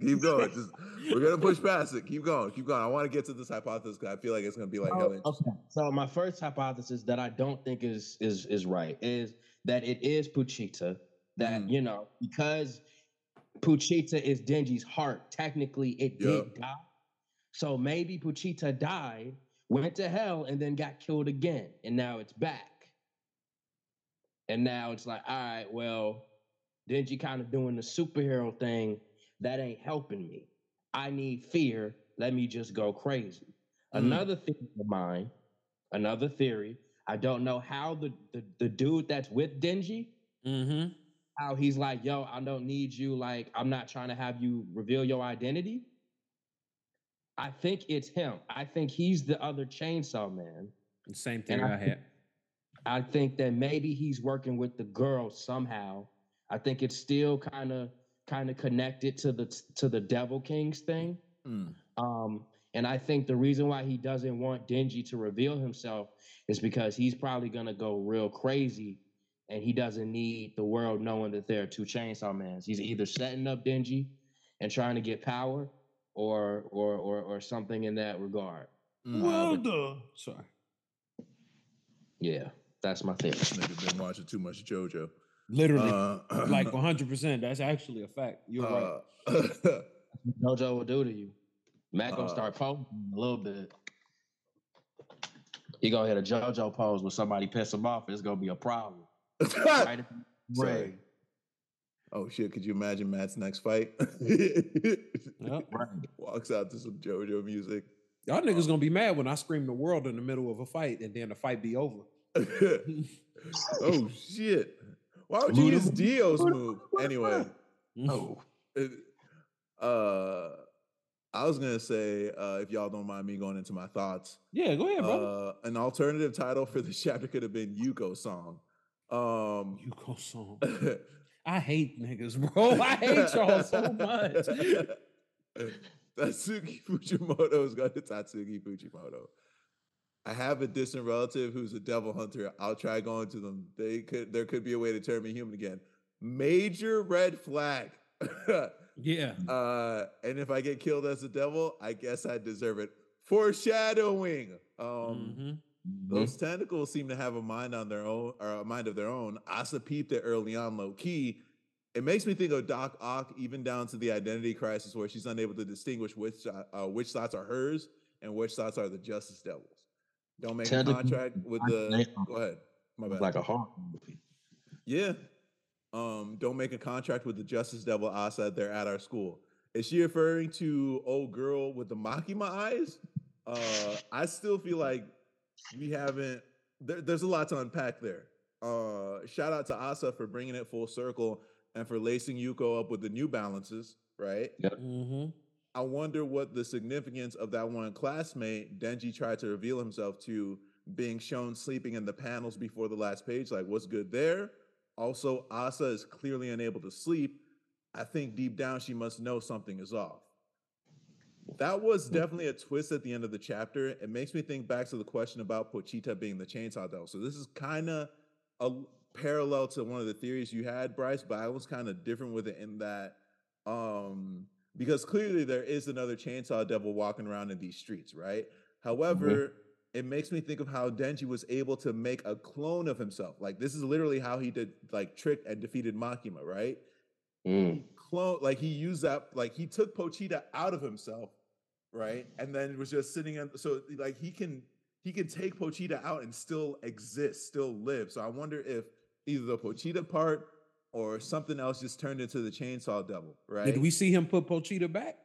S1: Keep going. Just we're gonna push past it. Keep going. Keep going. I want to get to this hypothesis because I feel like it's gonna be like hell.
S3: Oh,
S1: interesting.
S3: okay. So my first hypothesis that I don't think is is is right is that it is Puchita. That
S1: Mm.
S3: you know because Puchita is Denji's heart. Technically, it did die. So maybe Puchita died, went to hell, and then got killed again, and now it's back. And now it's like, all right, well, Denji kind of doing the superhero thing. That ain't helping me. I need fear. Let me just go crazy.
S1: Mm.
S3: Another thing of mine, another theory. I don't know how the, the the dude that's with Denji,
S2: mm-hmm.
S3: how he's like, yo, I don't need you. Like, I'm not trying to have you reveal your identity. I think it's him. I think he's the other chainsaw man.
S2: Same thing
S3: I
S2: I had.
S3: I think that maybe he's working with the girl somehow. I think it's still kind of kind of connected to the to the Devil Kings thing.
S1: Mm.
S3: Um, and I think the reason why he doesn't want Denji to reveal himself is because he's probably gonna go real crazy, and he doesn't need the world knowing that there are two Chainsaw Mans. He's either setting up Denji and trying to get power, or or or, or something in that regard.
S1: Mm.
S3: Well
S2: done. Sorry.
S3: Yeah, that's my theory.
S1: Nigga been watching too much JoJo.
S2: Literally,
S1: Uh,
S2: like 100. percent That's actually a fact. You're right.
S1: uh,
S3: Jojo will do to you. Mac gonna
S1: Uh,
S3: start posing a little bit. He gonna hit a JoJo pose when somebody piss him off. It's gonna be a problem. Right at
S1: Sorry. Oh shit! Could you imagine Matt's next fight?
S4: Yep.
S3: Right.
S1: Walks out to some JoJo music.
S4: Y'all niggas gonna be mad when I scream the world in the middle of a fight and then the fight be over.
S1: oh shit! Why would you
S3: Luda-
S1: use Dio's move anyway?
S3: No.
S1: Uh, I was gonna say, uh, if y'all don't mind me going into my thoughts,
S4: Yeah, go ahead, bro.
S1: uh, an alternative title for this chapter could have been Yuko song. Um,
S4: you go song. I hate niggas, bro. I hate y'all so much.
S1: Tatsuki Fujimoto is going to Tatsuki Fujimoto. I have a distant relative who's a devil hunter. I'll try going to them. They could there could be a way to turn me human again. Major red flag.
S4: Yeah.
S1: uh, and if I get killed as a devil, I guess I deserve it. Foreshadowing. Um,
S4: Mhm.
S1: those tentacles seem to have a mind on their own, or a mind of their own. Asa peeped it early on, low key. It makes me think of Doc Ock, even down to the identity crisis, where she's unable to distinguish which uh, which thoughts are hers and which thoughts are the Justice Devils. Don't make a
S3: Tentacle-
S1: contract with the. Go ahead. My bad.
S3: Like a horror movie.
S1: Yeah. Um, don't make a contract with the Justice Devil Asa. They're at our school. Is she referring to old girl with the Makima eyes? Uh, I still feel like we haven't. There, there's a lot to unpack there. Uh, shout out to Asa for bringing it full circle and for lacing Yuko up with the New Balances. Right.
S4: Mhm.
S1: I wonder what the significance of that one classmate Denji tried to reveal himself to being shown sleeping in the panels before the last page. Like, what's good there? Also, Asa is clearly unable to sleep. I think deep down she must know something is off. That was definitely a twist at the end of the chapter. It makes me think back to the question about Pochita being the chainsaw devil. So this is kind of a parallel to one of the theories you had, Bryce, but I was kind of different with it in that um because clearly there is another chainsaw devil walking around in these streets, right? However, it makes me think of how Denji was able to make a clone of himself. Like this is literally how he did like tricked and defeated Makima, right?
S3: Mm.
S1: Clone like he used that like he took Pochita out of himself, right? And then was just sitting in so like he can he can take Pochita out and still exist, still live. So I wonder if either the Pochita part or something else just turned into the chainsaw devil, right?
S4: Did we see him put Pochita back?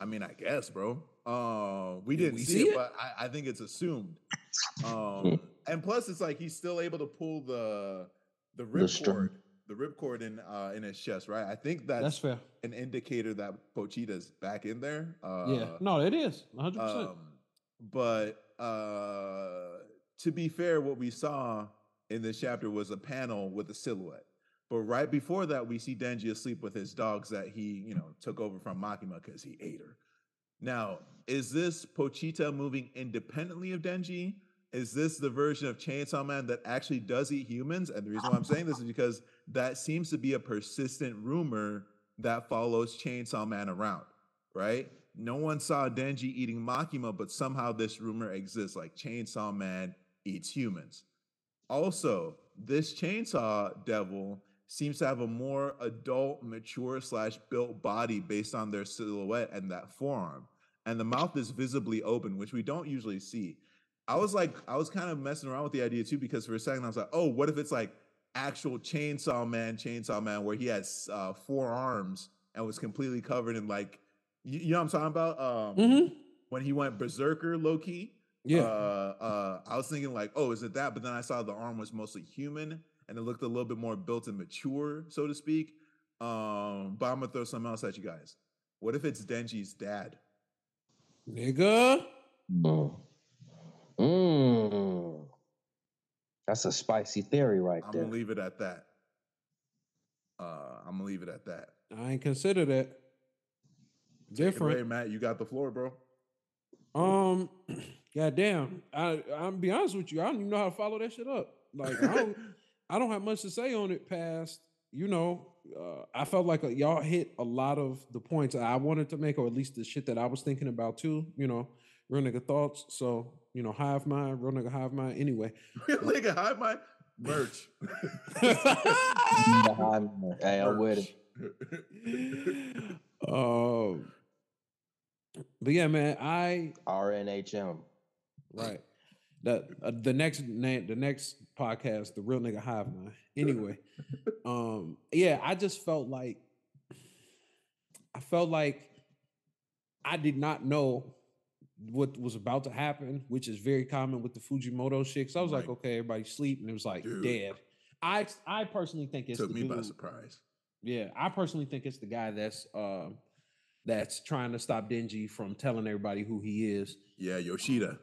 S1: I mean, I guess, bro. Uh, we
S4: Did
S1: didn't
S4: we
S1: see,
S4: see
S1: it,
S4: it?
S1: but I, I think it's assumed. Um, and plus, it's like he's still able to pull the the
S3: The
S1: ripcord, the ripcord in uh, in his chest, right? I think that's,
S4: That's fair.
S1: an indicator that Pochita's back in there. Uh,
S4: yeah. No, it is. 100%.
S1: um, but uh, to be fair, what we saw in this chapter was a panel with a silhouette. But right before that, we see Denji asleep with his dogs that he, you know, took over from Makima because he ate her. Now, is this Pochita moving independently of Denji? Is this the version of Chainsaw Man that actually does eat humans? And the reason why I'm saying this is because that seems to be a persistent rumor that follows Chainsaw Man around, right? No one saw Denji eating Makima, but somehow this rumor exists like Chainsaw Man eats humans. Also, this Chainsaw Devil seems to have a more adult, mature slash built body based on their silhouette and that forearm. And the mouth is visibly open, which we don't usually see. I was like, I was kind of messing around with the idea too, because for a second I was like, oh, what if it's like actual Chainsaw Man, Chainsaw Man, where he has uh, four arms and was completely covered in like, you, you know what I'm talking about? Um,
S4: Mhm.
S1: When he went berserker, low key.
S4: Yeah.
S1: Uh, uh, I was thinking like, oh, is it that? But then I saw the arm was mostly human, and it looked a little bit more built and mature, so to speak. Um, but I'm gonna throw something else at you guys. What if it's Denji's dad?
S4: Nigga.
S3: Mm. Mm. That's a spicy theory right
S1: I'm
S3: there.
S1: gonna leave it at that. Uh, I'm gonna leave it at that.
S4: I ain't consider that.
S1: Take it away,
S4: Different.
S1: Matt. You got the floor, bro.
S4: Um, goddamn. I I'm be honest with you. I don't even know how to follow that shit up. Like I don't I don't have much to say on it past, you know, uh, I felt like uh y'all hit a lot of the points I wanted to make, or at least the shit that I was thinking about too. You know, real nigga thoughts. So you know, hive mind, real nigga hive mind. Anyway, real
S1: Nigga, hide my merch.
S3: hey, I'm with it.
S4: um, but yeah, man, I
S3: RNHM.
S4: Right.
S2: the uh, the next name, the next podcast, the real nigga hive mind. Anyway, um, yeah, I just felt like I felt like I did not know what was about to happen, which is very common with the Fujimoto shit. So I was like, okay, everybody sleep, and it was like
S1: Dude.
S2: dead. I I personally think it's
S1: Took
S2: the
S1: me by surprise.
S2: yeah, I personally think it's the guy that's um that's trying to stop Denji from telling everybody who he is.
S1: Yeah, Yoshida.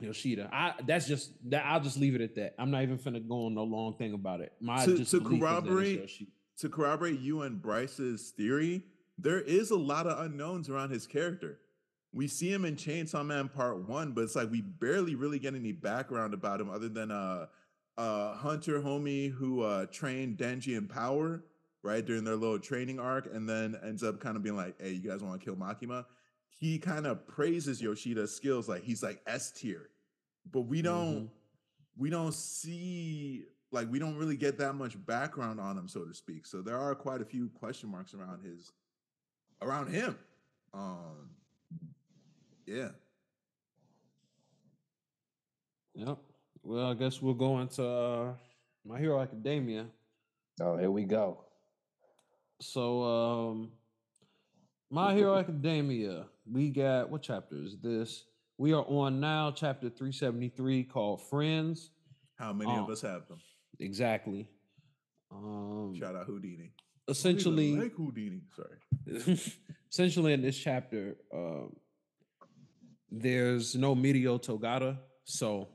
S2: Yoshida. I that's just that I'll just leave it at that. I'm not even finna go on no long thing about it. My
S1: To- to
S2: belief is that it's
S1: corroborate- To corroborate you and Bryce's theory, there is a lot of unknowns around his character. We see him in Chainsaw Man Part One, but it's like we barely really get any background about him other than uh uh Hunter homie who uh trained Denji in power, right, during their little training arc, and then ends up kind of being like, Hey, you guys want to kill Makima? He kind of praises Yoshida's skills, like he's like S tier. But we don't
S2: Mhm.
S1: we don't see like we don't really get that much background on him, so to speak. So there are quite a few question marks around his around him. Um yeah.
S2: Yep. Well, I guess we'll go into uh, My Hero Academia.
S3: Oh, here we go.
S2: So, um, My Hero Academia, we got what chapter is this? We are on now, chapter 373 called Friends.
S1: How many of
S2: Oh.
S1: us have them?
S2: Exactly. Um,
S1: Shout out Houdini.
S2: essentially,
S1: like Houdini. Sorry.
S2: essentially in this chapter, um, there's no Mirio Togata, so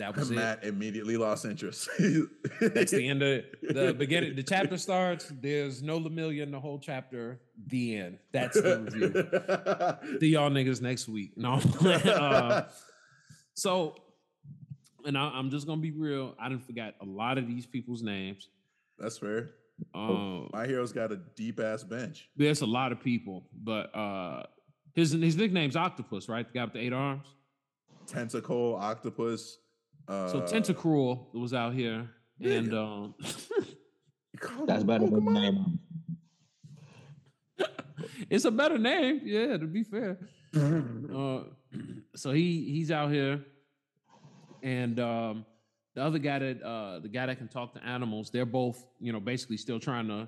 S2: that was it.
S1: Matt immediately lost interest.
S2: That's the end of the beginning. The chapter starts. There's no Lamillia in the whole chapter. The end. That's the review. See y'all niggas next week. No. uh, so, and I, I'm just gonna be real. I didn't forget a lot of these people's names.
S1: That's fair.
S2: Um,
S1: My hero's got a deep ass bench.
S2: there's a lot of people, but uh, his his nickname's Octopus, right? The guy with the eight arms.
S1: Tentacle, octopus. Uh,
S2: So Tentacruel was out here, and um,
S3: That's
S1: him
S3: better than the name.
S2: it's a better name. Yeah, to be fair. uh, so he he's out here, and um, the other guy that uh, the guy that can talk to animals, they're both you know basically still trying to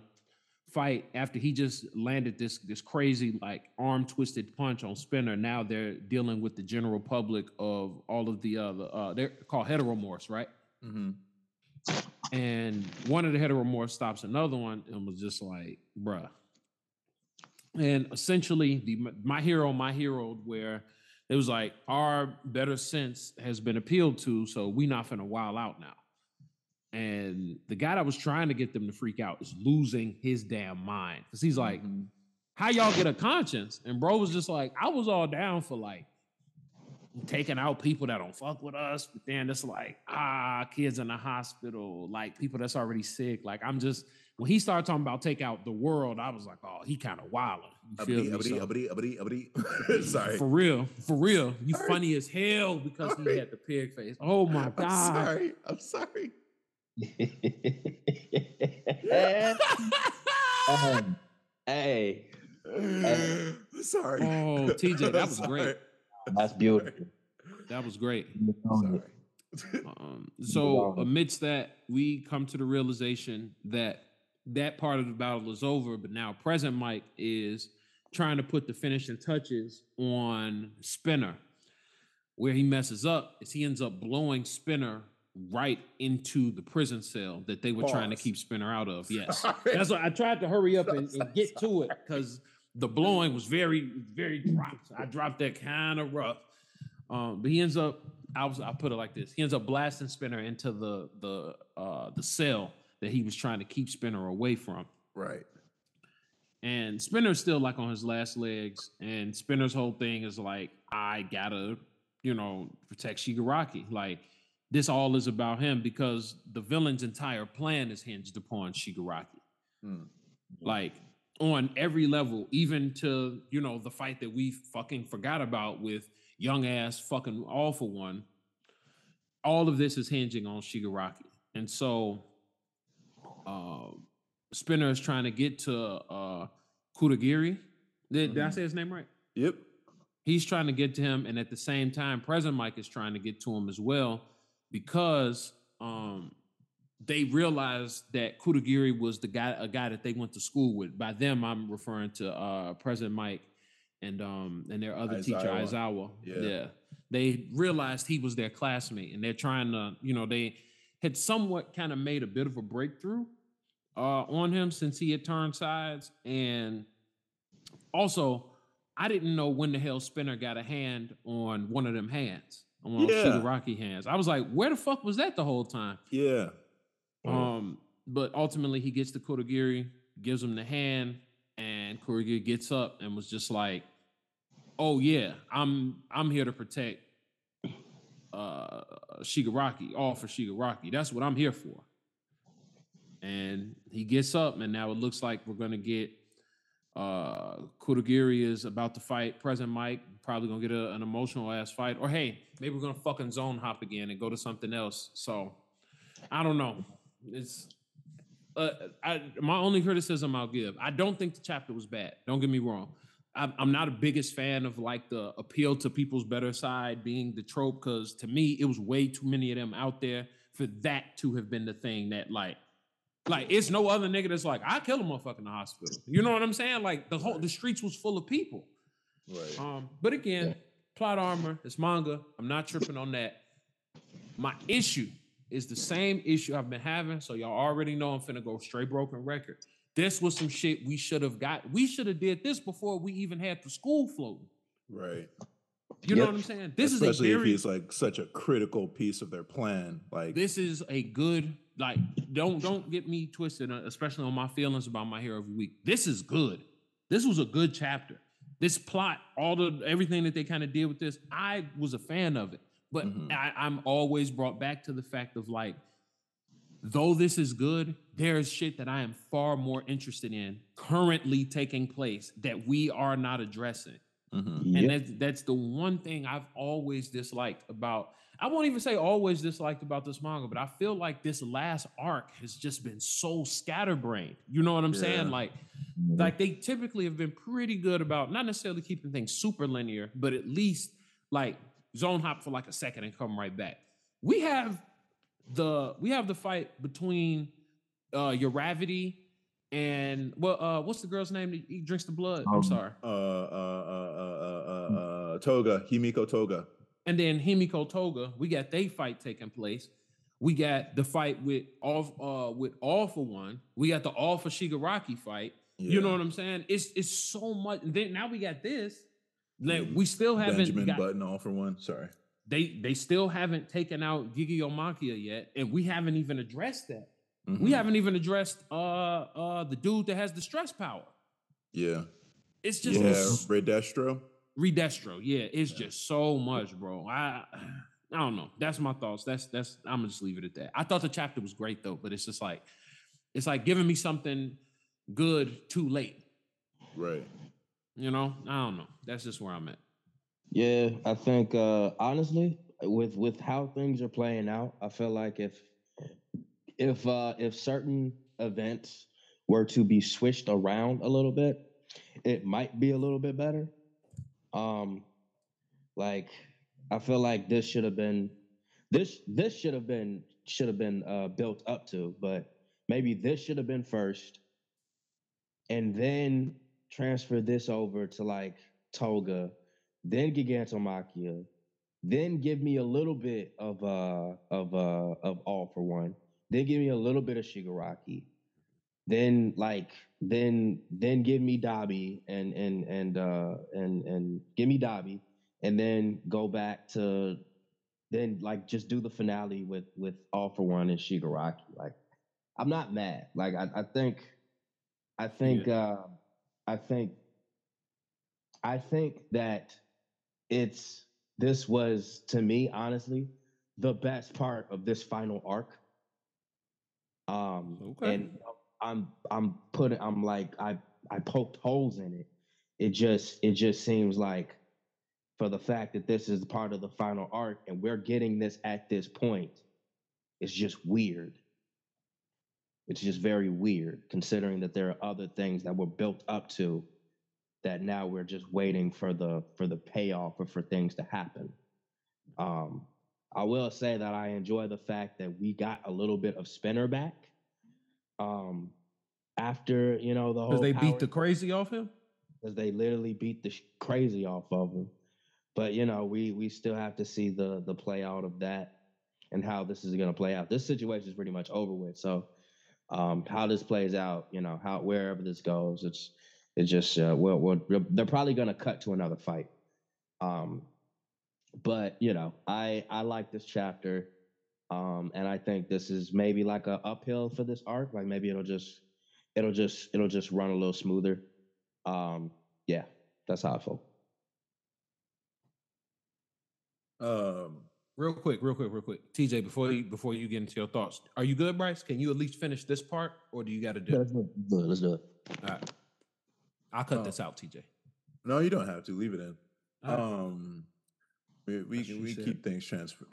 S2: fight after he just landed this this crazy like arm twisted punch on Spinner. Now they're dealing with the general public of all of the other uh, they're called heteromorphs, right?
S1: Mhm.
S2: and one of the heteromorphs stops another one and was just like, bruh. And essentially, the my hero, my hero, where it was like our better sense has been appealed to, so we not finna wild out now. And the guy that was trying to get them to freak out is losing his damn mind because he's like,
S1: Mhm.
S2: how y'all get a conscience? And bro was just like, I was all down for like taking out people that don't fuck with us, but then it's like, ah, kids in the hospital, like people that's already sick. Like I'm just when he started talking about take out the world, I was like, oh, he kind of wilding. You feel
S1: Uppity,
S2: me?
S1: uppity,
S2: So,
S1: uppity, uppity, uppity. Sorry.
S2: for real, for real, you funny as hell because he had the pig face. Oh my
S1: I'm
S2: god.
S1: sorry. I'm sorry.
S3: Um, hey,
S1: I'm sorry.
S2: Oh, TJ, that
S1: I'm
S2: was great.
S3: that's beautiful.
S2: That was great.
S1: Sorry.
S2: Um, so amidst that, we come to the realization that that part of the battle is over, but now Present Mic is trying to put the finishing touches on Spinner. Where he messes up is he ends up blowing Spinner right into the prison cell that they were trying to keep Spinner out of. Yes.
S1: Sorry.
S2: That's why I tried to hurry up and, and get to it because the blowing was very, very dropped. I dropped that kind of rough. Um, but he ends up, I was, I put it like this: he ends up blasting Spinner into the the uh, the cell that he was trying to keep Spinner away from.
S1: Right.
S2: And Spinner's still like on his last legs, and Spinner's whole thing is like, I gotta, you know, protect Shigaraki. Like this all is about him because the villain's entire plan is hinged upon Shigaraki
S1: Hmm.
S2: like on every level, even to you know the fight that we fucking forgot about with young ass fucking awful one. All of this is hinging on Shigaraki, and so uh, Spinner is trying to get to uh, Kudagiri. Did, did I
S1: Mhm.
S2: say his name right?
S1: Yep.
S2: He's trying to get to him, and at the same time, President Mike is trying to get to him as well because um, they realized that Kutagiri was the guy, a guy that they went to school with. By them, I'm referring to uh, President Mike and um and their other teacher
S1: Aizawa.
S2: Aizawa.
S1: Yeah.
S2: yeah, they realized he was their classmate, and they're trying to, you know, they had somewhat kind of made a bit of a breakthrough uh, on him since he had turned sides, and also. I didn't know when the hell Spinner got a hand on one of them hands, on one of
S1: Yeah.
S2: Rocky hands. I was like, where the fuck was that the whole time?
S1: Yeah.
S2: Um, but ultimately he gets to Kodagiri, gives him the hand, and Kodagiri gets up and was just like, "Oh yeah, I'm I'm here to protect uh Shigaraki, all for Shigaraki. That's what I'm here for." And he gets up, and now it looks like we're gonna get uh is about to fight President Mike, probably gonna get a, an emotional ass fight, or hey, maybe we're gonna fucking zone hop again and go to something else. So I don't know. It's uh, I, my only criticism I'll give. I don't think the chapter was bad. Don't get me wrong. I'm, I'm not a biggest fan of like the appeal to people's better side being the trope because to me it was way too many of them out there for that to have been the thing that like like it's no other nigga that's like I kill a motherfucker in the hospital. You know what I'm saying? Like the whole the streets was full of people.
S1: Right.
S2: Um, but again, plot armor, it's manga. I'm not tripping on that. My issue is the same issue I've been having. So y'all already know I'm finna go straight broken record. This was some shit we should have got. We should have did this before we even had the school floating.
S1: Right.
S2: You know
S3: Yep.
S2: what I'm saying? This
S1: Especially
S2: is a
S1: if he's like such a critical piece of their plan. Like
S2: this is a good like don't don't get me twisted uh, especially on my feelings about my hero every week this is good this was a good chapter this plot all the everything that they kind of did with this i was a fan of it but
S1: Mhm.
S2: I, i'm always brought back to the fact of like though this is good there's shit that i am far more interested in currently taking place that we are not addressing
S1: mhm.
S2: and that's that's the one thing I've always disliked about. I won't even say always disliked about this manga, but I feel like this last arc has just been so scatterbrained. You know what I'm
S1: Yeah.
S2: saying? Like, like they typically have been pretty good about not necessarily keeping things super linear, but at least like zone hop for like a second and come right back. We have the we have the fight between uh Uravity and well uh what's the girl's name that he drinks the blood? I'm
S3: Um,
S2: sorry.
S1: Uh, uh, uh, uh, uh, uh, Toga, Himiko Toga.
S2: And then Himiko Toga, we got they fight taking place. We got the fight with all uh with all for one. We got the all for Shigaraki fight. You know what I'm saying? It's it's so much. And then now we got this. Like
S1: Mhm.
S2: we still haven't
S1: Benjamin
S2: got
S1: Button, all for one. Sorry.
S2: they they still haven't taken out Gigantomachia yet, and we haven't even addressed that. We
S1: Mhm.
S2: haven't even addressed uh uh the dude that has the stress power.
S1: Yeah.
S2: It's just
S1: Yeah. Redestro.
S2: Redestro. Yeah, it's
S1: Yeah.
S2: just so much, bro. I I don't know. That's my thoughts. That's that's I'm gonna just leave it at that. I thought the chapter was great though, but it's just like it's like giving me something good too late.
S1: Right.
S2: You know? I don't know. That's just where I'm at.
S3: Yeah, I think uh honestly, with with how things are playing out, I feel like if if uh if certain events were to be switched around a little bit, it might be a little bit better. Um like I feel like this should have been this this should have been should have been uh built up to, but maybe this should have been first and then transfer this over to like Toga, then Gigantomachia, then give me a little bit of uh of uh of all for one, then give me a little bit of Shigaraki, then like then then give me Dabi and and and uh and and give me Dabi, and then go back to then like just do the finale with with all for one and Shigaraki. Like I'm not mad. Like I, I think I think uh I think I think that it's this was to me honestly the best part of this final arc. Um
S2: Okay.
S3: and I'm I'm putting I'm like I I poked holes in it. It just it just seems like for the fact that this is part of the final arc and we're getting this at this point, it's just weird. It's just very weird considering that there are other things that were built up to that now we're just waiting for the for the payoff or for things to happen. Um, I will say that I enjoy the fact that we got a little bit of spinner back. Um, after you know the whole
S2: Because they beat the crazy off him.
S3: because they literally beat the sh- crazy off of him. But you know, we we still have to see the the play out of that and how this is going to play out. This situation is pretty much over with. So, um, how this plays out, you know, how wherever this goes, it's it's just uh, well, well, they're probably going to cut to another fight. Um, but you know, I I like this chapter, um, and I think this is maybe like a uphill for this arc. Like maybe it'll just it'll just it'll just run a little smoother. Um, yeah, that's how I feel.
S1: Um,
S2: Real quick, real quick, real quick. TJ, before you before you get into your thoughts, are you good, Bryce? Can you at least finish this part, or do you got to do? it?
S3: Let's do it. Let's do it.
S2: All right. I'll cut
S1: Oh.
S2: this out, TJ.
S1: no, you don't have to leave it in.
S2: All right.
S1: Um, we we, we
S2: said.
S1: keep things transfer.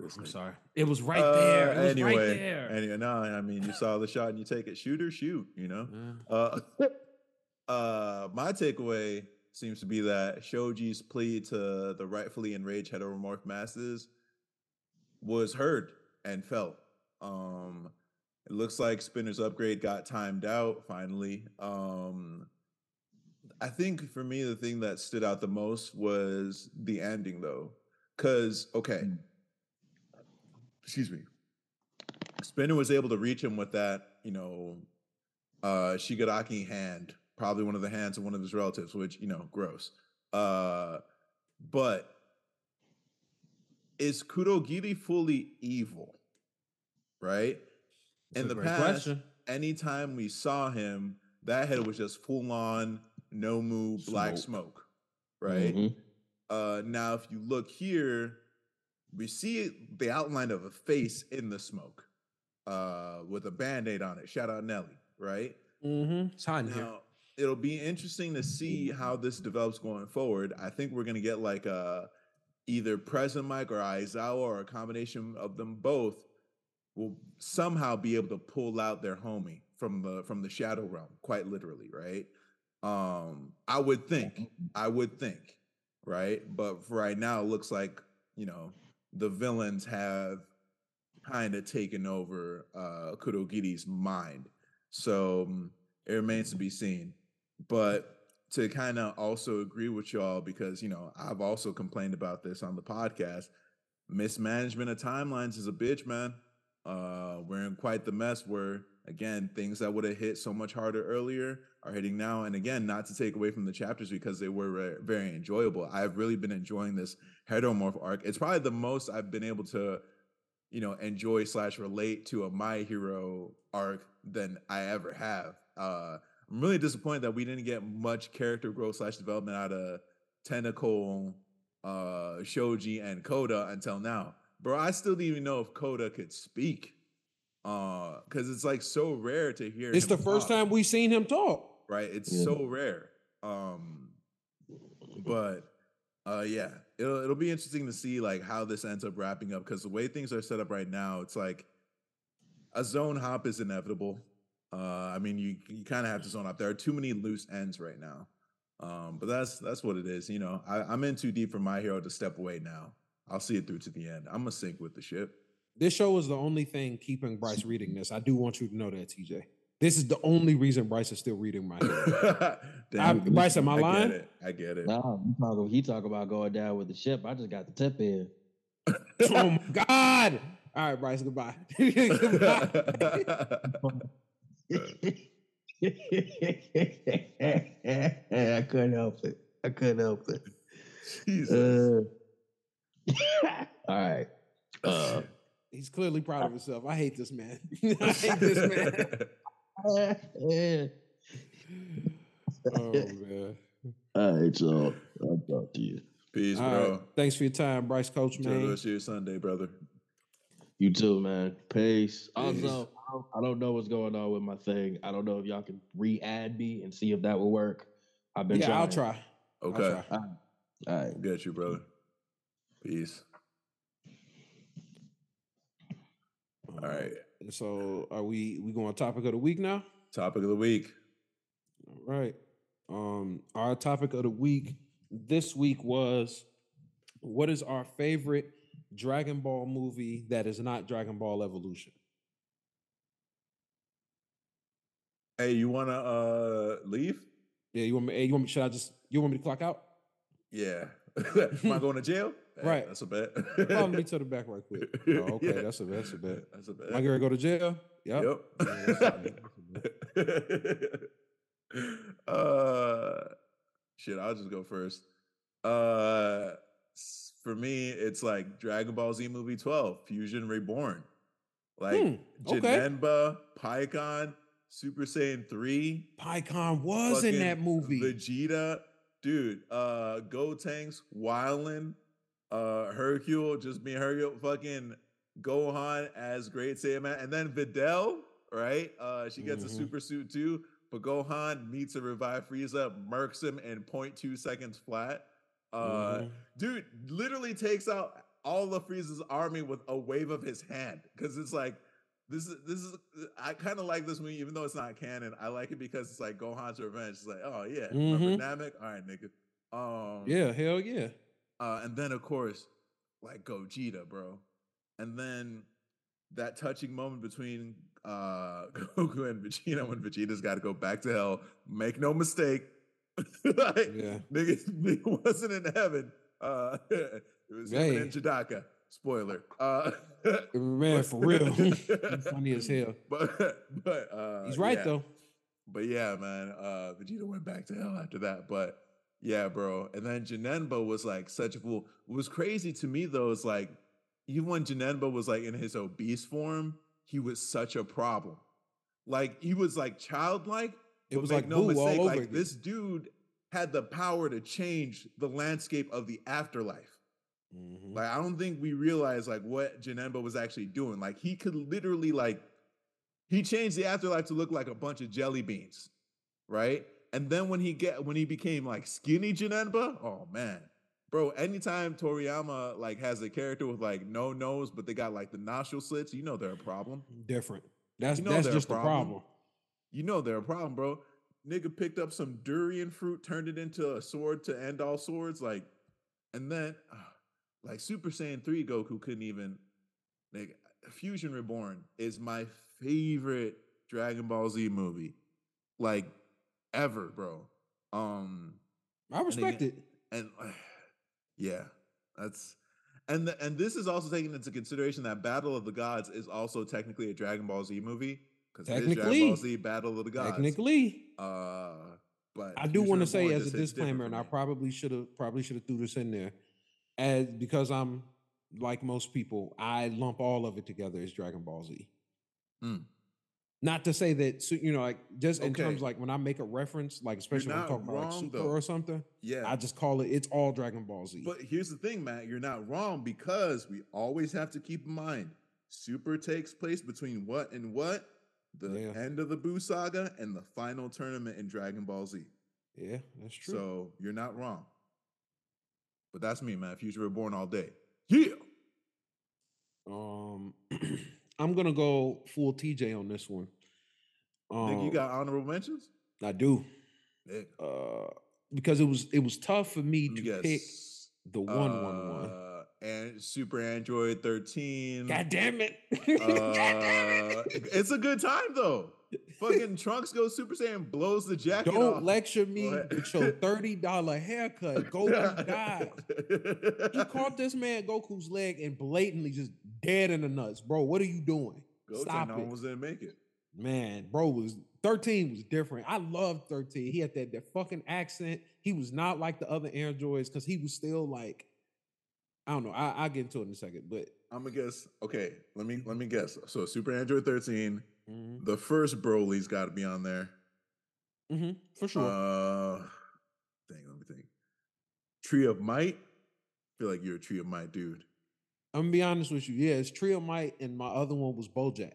S2: I'm sorry. It was right
S1: Uh,
S2: there. Was
S1: anyway,
S2: right there.
S1: Anyway, no, I mean you saw the shot and you take it. Shoot or shoot, you know.
S2: Uh,
S1: Uh, uh, my takeaway seems to be that Shoji's plea to the rightfully enraged heteromorph masses was heard and felt. Um, it looks like Spinner's upgrade got timed out finally. Um, I think for me, the thing that stood out the most was the ending, though. Because, okay,
S3: Mm.
S1: Excuse me. Spinner was able to reach him with that, you know, uh Shigaraki hand, probably one of the hands of one of his relatives, which, you know, gross. Uh but is Kurogiri fully evil? Right?
S2: it's
S1: In the past,
S2: question.
S1: anytime we saw him, that head was just full on no move black
S2: Smoke.
S1: smoke. Right?
S3: Mhm.
S1: Uh, now, if you look here, we see the outline of a face in the smoke uh, with a band aid on it. Shout out Nelly, right?
S2: Mm-hmm. It's hot in here.
S1: It'll be interesting to see how this develops going forward. I think we're going to get like a either Present Mic or Aizawa or a combination of them both will somehow be able to pull out their homie from the from the shadow realm, quite literally, right? Um, I would think, I would think, right? But for right now, it looks like you know the villains have kind of taken over uh Kurogiri's mind. So um, it remains to be seen. But to kind of also agree with y'all, because you know, I've also complained about this on the podcast. Mismanagement of timelines is a bitch, man. Uh, we're in quite the mess where again, things that would have hit so much harder earlier are hitting now. And again, not to take away from the chapters because they were ve- very enjoyable. I've really been enjoying this heteromorph arc. It's probably the most I've been able to you know enjoy slash relate to a my hero arc than i ever have uh i'm really disappointed that we didn't get much character growth slash development out of tentacle uh shoji and koda until now bro i still didn't even know if koda could speak uh because it's like so rare to hear
S4: It's
S1: him
S4: the first
S1: talk
S4: time we've seen him talk.
S1: right? It's
S3: Yeah.
S1: so rare. Um, but uh, yeah, it'll it'll be interesting to see like how this ends up wrapping up because the way things are set up right now, it's like a zone hop is inevitable. Uh, I mean, you you kind of have to zone hop. There are too many loose ends right now. Um, but that's that's what it is. You know, I, I'm in too deep for my hero to step away now. I'll see it through to the end. I'm gonna sync with the ship.
S4: This show is the only thing keeping Bryce reading this. I do want you to know that, TJ. This is the only reason Bryce is still reading my head. I- Bryce, am I
S1: I
S4: lying?
S1: get it. I get it.
S3: Nah, he talk, he talk about going down with the ship. I just got the tip in.
S4: oh my God. All right, Bryce, goodbye. goodbye.
S3: I couldn't help it. I couldn't help it.
S1: Jesus.
S3: Uh, all right. Uh,
S4: He's clearly proud of himself. I hate this man. I hate this man. Oh man.
S3: All right, y'all. I'll talk to you.
S1: Peace,
S4: All
S1: bro.
S4: right. Thanks for your time, Bryce Coach,
S1: Enjoy the
S4: man.
S1: rest your Sunday, brother.
S3: You too, man. Peace.
S1: Peace.
S3: Also, I don't- know what's going on with my thing. I don't know if y'all can re-add me and see if that will work. I've been
S4: Yeah,
S3: trying.
S4: I'll try. I'll
S1: Okay.
S4: try.
S3: All right.
S1: Get you, brother. Peace. All right.
S4: So are we we going on topic of the week now?
S1: Topic of the week.
S4: All right.
S2: Um, our topic of the week this week was what is our favorite Dragon Ball movie that is not Dragon Ball Evolution?
S1: Hey, you wanna uh leave?
S2: Yeah, you want me? Hey, you want me? Should I just? You want me to clock out?
S1: Yeah. Am I going to jail?
S2: Right.
S1: That's a bet.
S2: Follow me to the back right quick. Oh, okay,
S1: Yeah.
S2: that's a that's a bet.
S1: That's a bet.
S2: I gonna go to jail? Yep.
S1: Yep.
S2: Yeah, that's a bet,
S1: uh, shit. I'll just go first. Uh, for me, it's like Dragon Ball Z movie twelve, Fusion Reborn. Like
S2: Hmm, okay.
S1: Janemba, Pikkon, Super Saiyan three,
S2: Pikkon was in that movie.
S1: Vegeta, dude. Uh, Gotenks, Wildin, uh, Hercule, just being Hercule, fucking Gohan as Great Saiyaman, and then Videl, right? Uh, she gets
S2: Mhm.
S1: a super suit too, but Gohan meets a revived Frieza, murks him in 0.2 seconds flat. Uh,
S2: Mhm.
S1: dude literally takes out all of Frieza's army with a wave of his hand because it's like this is this is I kind of like this movie even though it's not canon. I like it because it's like Gohan's revenge. It's like oh yeah, remember Namek? All right, nigga. Um,
S2: Yeah, hell yeah.
S1: Uh, and then of course like Gogeta, bro, and then that touching moment between uh Goku and Vegeta when Vegeta's got to go back to hell. Make no mistake, like,
S2: Yeah.
S1: nigga, nigga wasn't in heaven. Uh, it was him
S2: Hey.
S1: in Chidaka. Spoiler. Uh,
S2: Man, for real. He's funny as hell.
S1: But but uh,
S2: He's right
S1: yeah.
S2: though.
S1: But yeah, man, uh, Vegeta went back to hell after that. But yeah, bro. And then Janemba was like such a fool. What was crazy to me though is like, even when Janemba was like in his obese form, he was such a problem. Like he was like childlike.
S2: It was like
S1: no mistake, like
S2: again.
S1: this dude had the power to change the landscape of the afterlife.
S2: Mhm.
S1: Like I don't think we realize like what Janemba was actually doing. Like he could literally like he changed the afterlife to look like a bunch of jelly beans, right? And then when he get when he became like skinny Janemba, oh man, bro. Anytime Toriyama like has a character with like no nose, but they got like the nostril slits, you know they're a problem.
S2: Different. That's
S1: You know
S2: that's
S1: a
S2: just the
S1: problem.
S2: problem.
S1: You know they're a problem, bro. Nigga picked up some durian fruit, turned it into a sword to end all swords, like, and then ah, like Super Saiyan 3 Goku couldn't even like Fusion Reborn is my favorite Dragon Ball Z movie. Like ever, bro. Um
S2: I respect it.
S1: and uh, yeah, that's and the, and this is also taking into consideration that Battle of the Gods is also technically a Dragon Ball Z movie because Dragon
S2: Technically.
S1: Ball Z Battle of the Gods.
S2: Technically,
S1: uh, but
S2: I do want to say as a
S1: just hits different
S2: disclaimer, and I probably should have probably should have threw this in there, as because I'm like most people, I lump all of it together as Dragon Ball Z.
S1: Mm.
S2: Not to say that so- you know, like just in
S1: Okay.
S2: terms like when I make a reference, like especially when I'm talking about like Super
S1: though.
S2: or something,
S1: yeah.
S2: I just call it. It's all Dragon Ball Z.
S1: But here's the thing, Matt. You're not wrong because we always have to keep in mind Super takes place between what and what? The
S2: Yeah.
S1: end of the Buu saga and the final tournament in Dragon Ball Z.
S2: yeah, that's true.
S1: So you're not wrong. But that's me, man. Future Reborn all day. Yeah.
S2: Um, I'm gonna go full TJ on this one. Um,
S1: Think you got honorable mentions?
S2: I do. Uh, because it was it was tough for me to pick the one one one.
S1: Uh, And Super Android 13.
S2: God damn it!
S1: Uh, it's a good time though. Fucking Trunks goes Super Saiyan, blows the jacket
S2: Don't
S1: off.
S2: lecture me with your thirty dollar haircut. Goku died. He caught this man Goku's leg and blatantly just dead in the nuts, bro. What are you doing?
S1: Goten
S2: Stop it,
S1: almost didn't make it.
S2: man. Bro was thirteen was different. I loved thirteen. He had that that fucking accent. He was not like the other androids because he was still like, I don't know. I, I'll get into it in a second, but
S1: I'm gonna guess. Okay, let me let me guess. So Super Android 13,
S2: mhm,
S1: the first Broly's got to be on there.
S2: mhm, for sure.
S1: Uh, dang, let me think. Tree of Might. I feel like you're a Tree of Might dude.
S2: I'm gonna be honest with you. Yeah, it's Trio Might, and my other one was Bojack.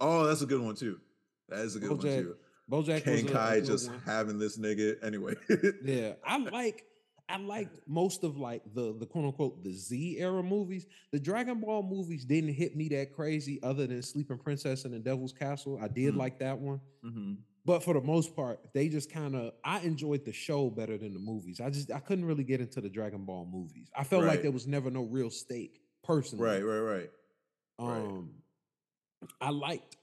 S1: Oh, that's a good one too. That is a good one too.
S2: Bojack was
S1: King Kai just
S2: one.
S1: having this nigga anyway.
S2: Yeah, I like I liked most of like the the quote unquote the Z era movies. The Dragon Ball movies didn't hit me that crazy, other than Sleeping Princess and the Devil's Castle. I did
S1: Mm.
S2: like that one,
S1: Mhm.
S2: but for the most part, they just kind of I enjoyed the show better than the movies. I just I couldn't really get into the Dragon Ball movies. I felt like there was never no real stake personally.
S1: Right, right, right. right.
S2: Um, I liked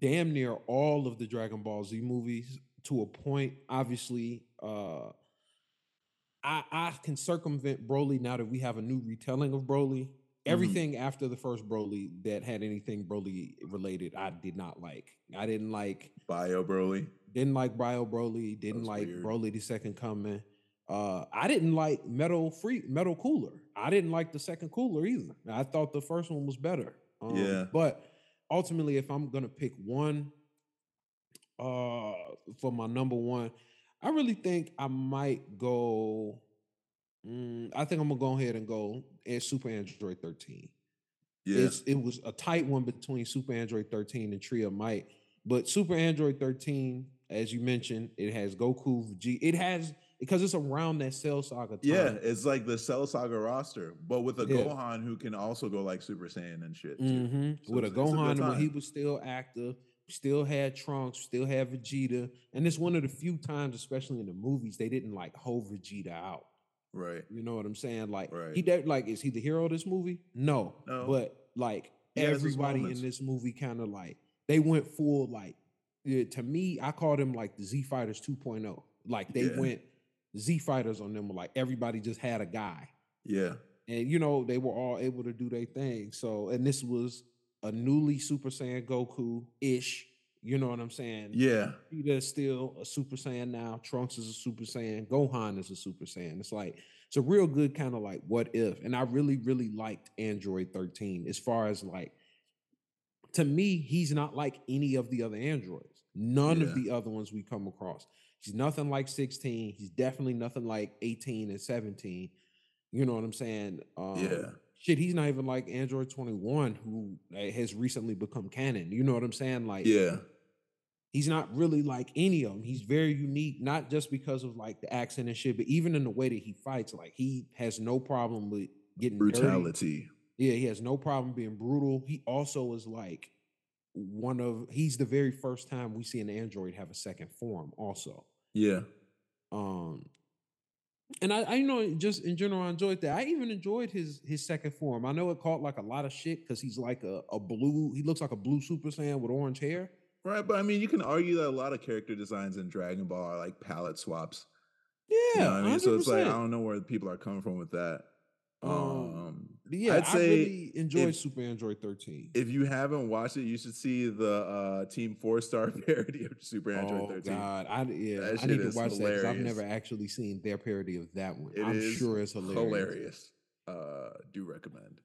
S2: damn near all of the Dragon Ball Z movies to a point. Obviously, uh, I I can circumvent Broly now that we have a new retelling of Broly. Everything after the first Broly that had anything Broly related, I did not like. I didn't like
S1: Bio Broly.
S2: didn't like Bio Broly, didn't like
S1: weird.
S2: Broly the Second Coming. Uh, I didn't like Metal Free Metal Cooler. I didn't like the second Cooler either. I thought the first one was better. Um,
S1: Yeah.
S2: But ultimately, if I'm gonna pick one, uh, for my number one, I really think I might go. mm, I think I'm gonna go ahead and go at Super Android 13.
S1: Yeah.
S2: It's, it was a tight one between Super Android 13 and Tree of Might. But Super Android 13, as you mentioned, it has Goku, G. It has because it's around that Cell Saga time.
S1: yeah, it's like the Cell Saga roster, but with a
S2: Yeah.
S1: Gohan who can also go like Super Saiyan and shit. Too.
S2: Mhm.
S1: So
S2: With a
S1: it's a
S2: Gohan when he was still active, still had Trunks, still had Vegeta, and it's one of the few times, especially in the movies, they didn't like hold Vegeta out.
S1: Right.
S2: You know what I'm saying? Like he
S1: Right.
S2: did like is he the hero of this movie? No.
S1: No.
S2: But like
S1: He his
S2: everybody in this movie kind of like they went full like yeah, to me, I call them like the Z Fighters 2.0. Like they
S1: Yeah.
S2: went Z Fighters on them were like everybody just had a guy.
S1: Yeah.
S2: And you know, they were all able to do their thing. So and this was a newly Super Saiyan Goku ish. You know what I'm saying?
S1: Yeah.
S2: Vegeta is still a Super Saiyan now. Trunks is a Super Saiyan. Gohan is a Super Saiyan. It's like it's a real good kind of like what if. And I really, really liked Android 13 as far as like to me, he's not like any of the other androids. None
S1: Yeah.
S2: of the other ones we come across. He's nothing like 16. He's definitely nothing like 18 and 17. You know what I'm saying? Um,
S1: Yeah.
S2: Shit, he's not even like Android 21, who has recently become canon. You know what I'm saying? Like,
S1: Yeah.
S2: he's not really like any of them. He's very unique, not just because of like the accent and shit, but even in the way that he fights. Like he has no problem with getting dirty.
S1: Brutality.
S2: Yeah, he has no problem being brutal. He also is like one of he's the very first time we see an android have a second form. Also,
S1: Yeah.
S2: um, and I, I you know just in general I enjoyed that. I even enjoyed his his second form. I know it caught like a lot of shit because he's like a, a blue. He looks like a blue Super Saiyan with orange hair.
S1: Right. But I mean, you can argue that a lot of character designs in Dragon Ball are like palette swaps.
S2: Yeah,
S1: You know I mean? So it's like, I don't know where people are coming from with that.
S2: Um,
S1: Um,
S2: yeah,
S1: I'd
S2: I
S1: say
S2: really enjoyed
S1: if-
S2: Super Android 13.
S1: if you haven't watched it, you should see the uh, Team Four Star parody of Super Android
S2: oh
S1: 13.
S2: God, I yeah,
S1: That
S2: I need to watch that because I've never actually seen their parody of that one.
S1: It
S2: I'm sure it's hilarious.
S1: hilarious. Uh, do recommend.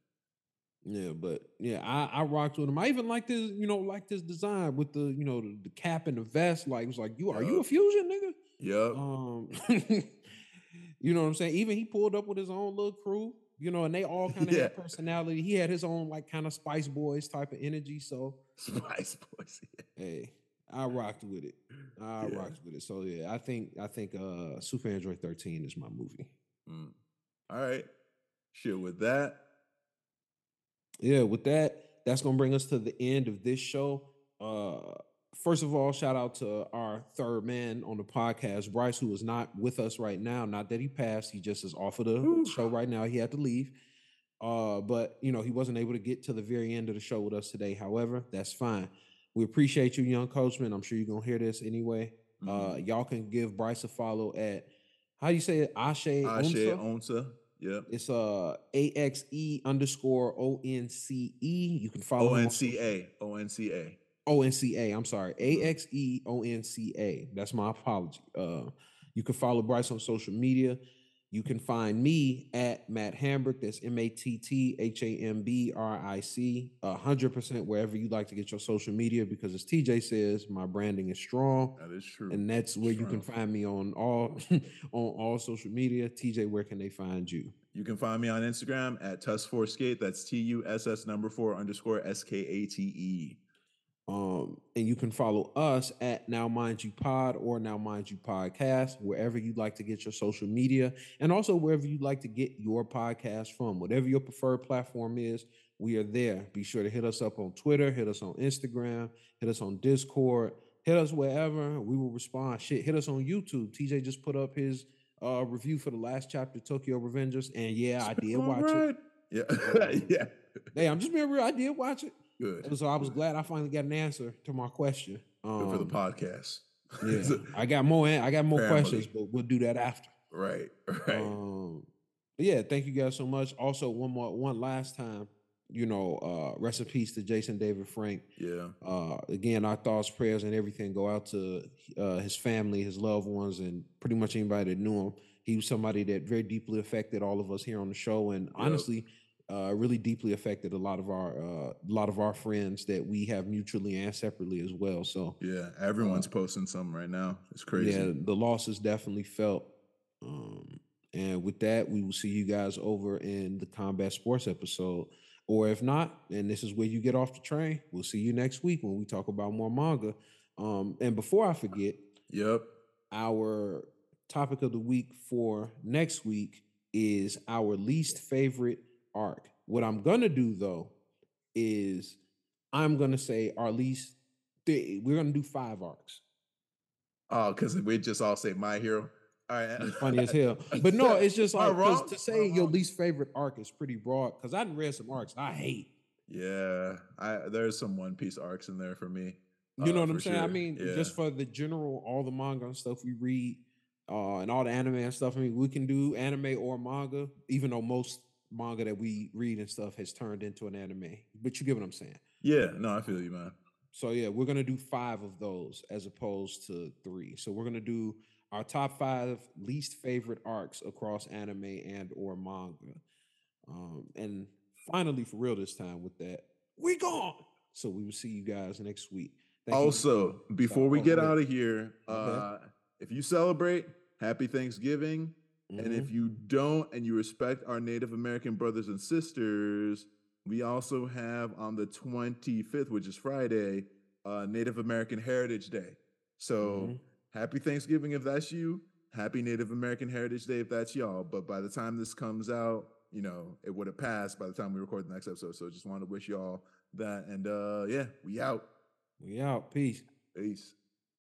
S2: Yeah, but yeah, I, I rocked with him. I even liked his, you know, liked his design with the, you know, the, the cap and the vest. Like it was like, you are you a fusion nigga?
S1: Yep.
S2: Um, you know what I'm saying? Even he pulled up with his own little crew, you know, and they all kind of
S1: Yeah.
S2: had personality. He had his own like kind of Spice Boys type of energy. So
S1: Spice Boys.
S2: hey, I rocked with it. I
S1: Yeah.
S2: rocked with it. So yeah, I think I think uh Super Android 13 is my movie.
S1: Mm. All right. Shit, with that,
S2: yeah, with that, that's gonna bring us to the end of this show. Uh first of all, shout out to our third man on the podcast, Bryce, who is not with us right now. Not that he passed, he just is off of the
S1: Ooh.
S2: show right now. He had to leave. Uh, but you know, he wasn't able to get to the very end of the show with us today. However, that's fine. We appreciate you, young coachman. I'm sure you're gonna hear this anyway. Uh,
S1: Mhm.
S2: y'all can give Bryce a follow at how do you say it? Ashe
S1: Ashe
S2: Onsa?
S1: Onsa. Yep.
S2: It's uh AXE underscore O N C E. You can follow
S1: O
S2: on
S1: C A. O N C A.
S2: O N C A. I'm sorry. A X E O N C A. That's my apology. Uh, you can follow Bryce on social media. You can find me at Matt Hambrick. That's M A T T H A M B R I C. Hundred percent wherever you like to get your social media, because as TJ says, my branding is strong.
S1: That is true.
S2: And that's where you can find me on all on all social media. TJ, where can they find you?
S1: You can find me on Instagram at Tuss4Skate. That's T U S S number four underscore S K A T E.
S2: Um, and you can follow us at Now Mind You Pod or Now Mind You Podcast, wherever you'd like to get your social media, and also wherever you'd like to get your podcast from. Whatever your preferred platform is, we are there. Be sure to hit us up on Twitter, hit us on Instagram, hit us on Discord. hit us wherever. We will respond. Shit, hit us on YouTube. TJ just put up his uh review for the last chapter, Tokyo Revengers, and yeah, I did watch it.
S1: Yeah,
S2: Um,
S1: yeah.
S2: Hey, I'm just being real. I did watch it,
S1: Good.
S2: and so I was glad I finally got an answer to my question. Um,
S1: Good for the podcast.
S2: Yeah, I got more. I got more
S1: Family.
S2: questions, but we'll do that after.
S1: right, right.
S2: Um, yeah, thank you guys so much. Also, one more, one last time, you know, uh, rest in peace to Jason David Frank.
S1: yeah,
S2: Uh, again, our thoughts, prayers, and everything go out to uh, his family, his loved ones, and pretty much anybody that knew him. He was somebody that very deeply affected all of us here on the show, and honestly, uh, really deeply affected a lot of our uh, a lot of our friends that we have mutually and separately as well. So
S1: yeah. Everyone's posting something right now. It's crazy.
S2: yeah, the loss is definitely felt. Um, and with that, we will see you guys over in the combat sports episode. Or if not, and this is where you get off the train, we'll see you next week when we talk about more manga. Um, and before I forget,
S1: Yep.
S2: our topic of the week for next week is our least favorite arc. What I'm gonna do though is I'm gonna say our least. Th- we're gonna do five arcs.
S1: Oh, because we just all say my hero. All right.
S2: It's funny as hell. But no, it's just like to say your least favorite arc is pretty broad. Because I done read some arcs I hate.
S1: Yeah, I there's some One Piece arcs in there for me.
S2: You know
S1: uh,
S2: what I'm saying? I mean,
S1: Yeah.
S2: just for the general, all the manga and stuff we read, uh, and all the anime and stuff. I mean, we can do anime or manga, even though most manga that we read and stuff has turned into an anime. But you get what I'm saying.
S1: Yeah, no, I feel you, man.
S2: So yeah, we're gonna do five of those as opposed to three. So we're gonna do our top five least favorite arcs across anime and or manga. Um, and finally, for real this time with that, we gone. So we will see you guys next week. Thank you.
S1: also, before we get out of here, uh, if you celebrate, happy Thanksgiving. And
S2: Mhm.
S1: if you don't and you respect our Native American brothers and sisters, we also have on the 25th, which is Friday, uh, Native American Heritage Day. So
S2: Mhm.
S1: happy Thanksgiving if that's you. Happy Native American Heritage Day if that's y'all. But by the time this comes out, you know, it would have passed by the time we record the next episode. So just want to wish y'all that. And uh yeah, we out.
S2: we out. Peace.
S1: Peace.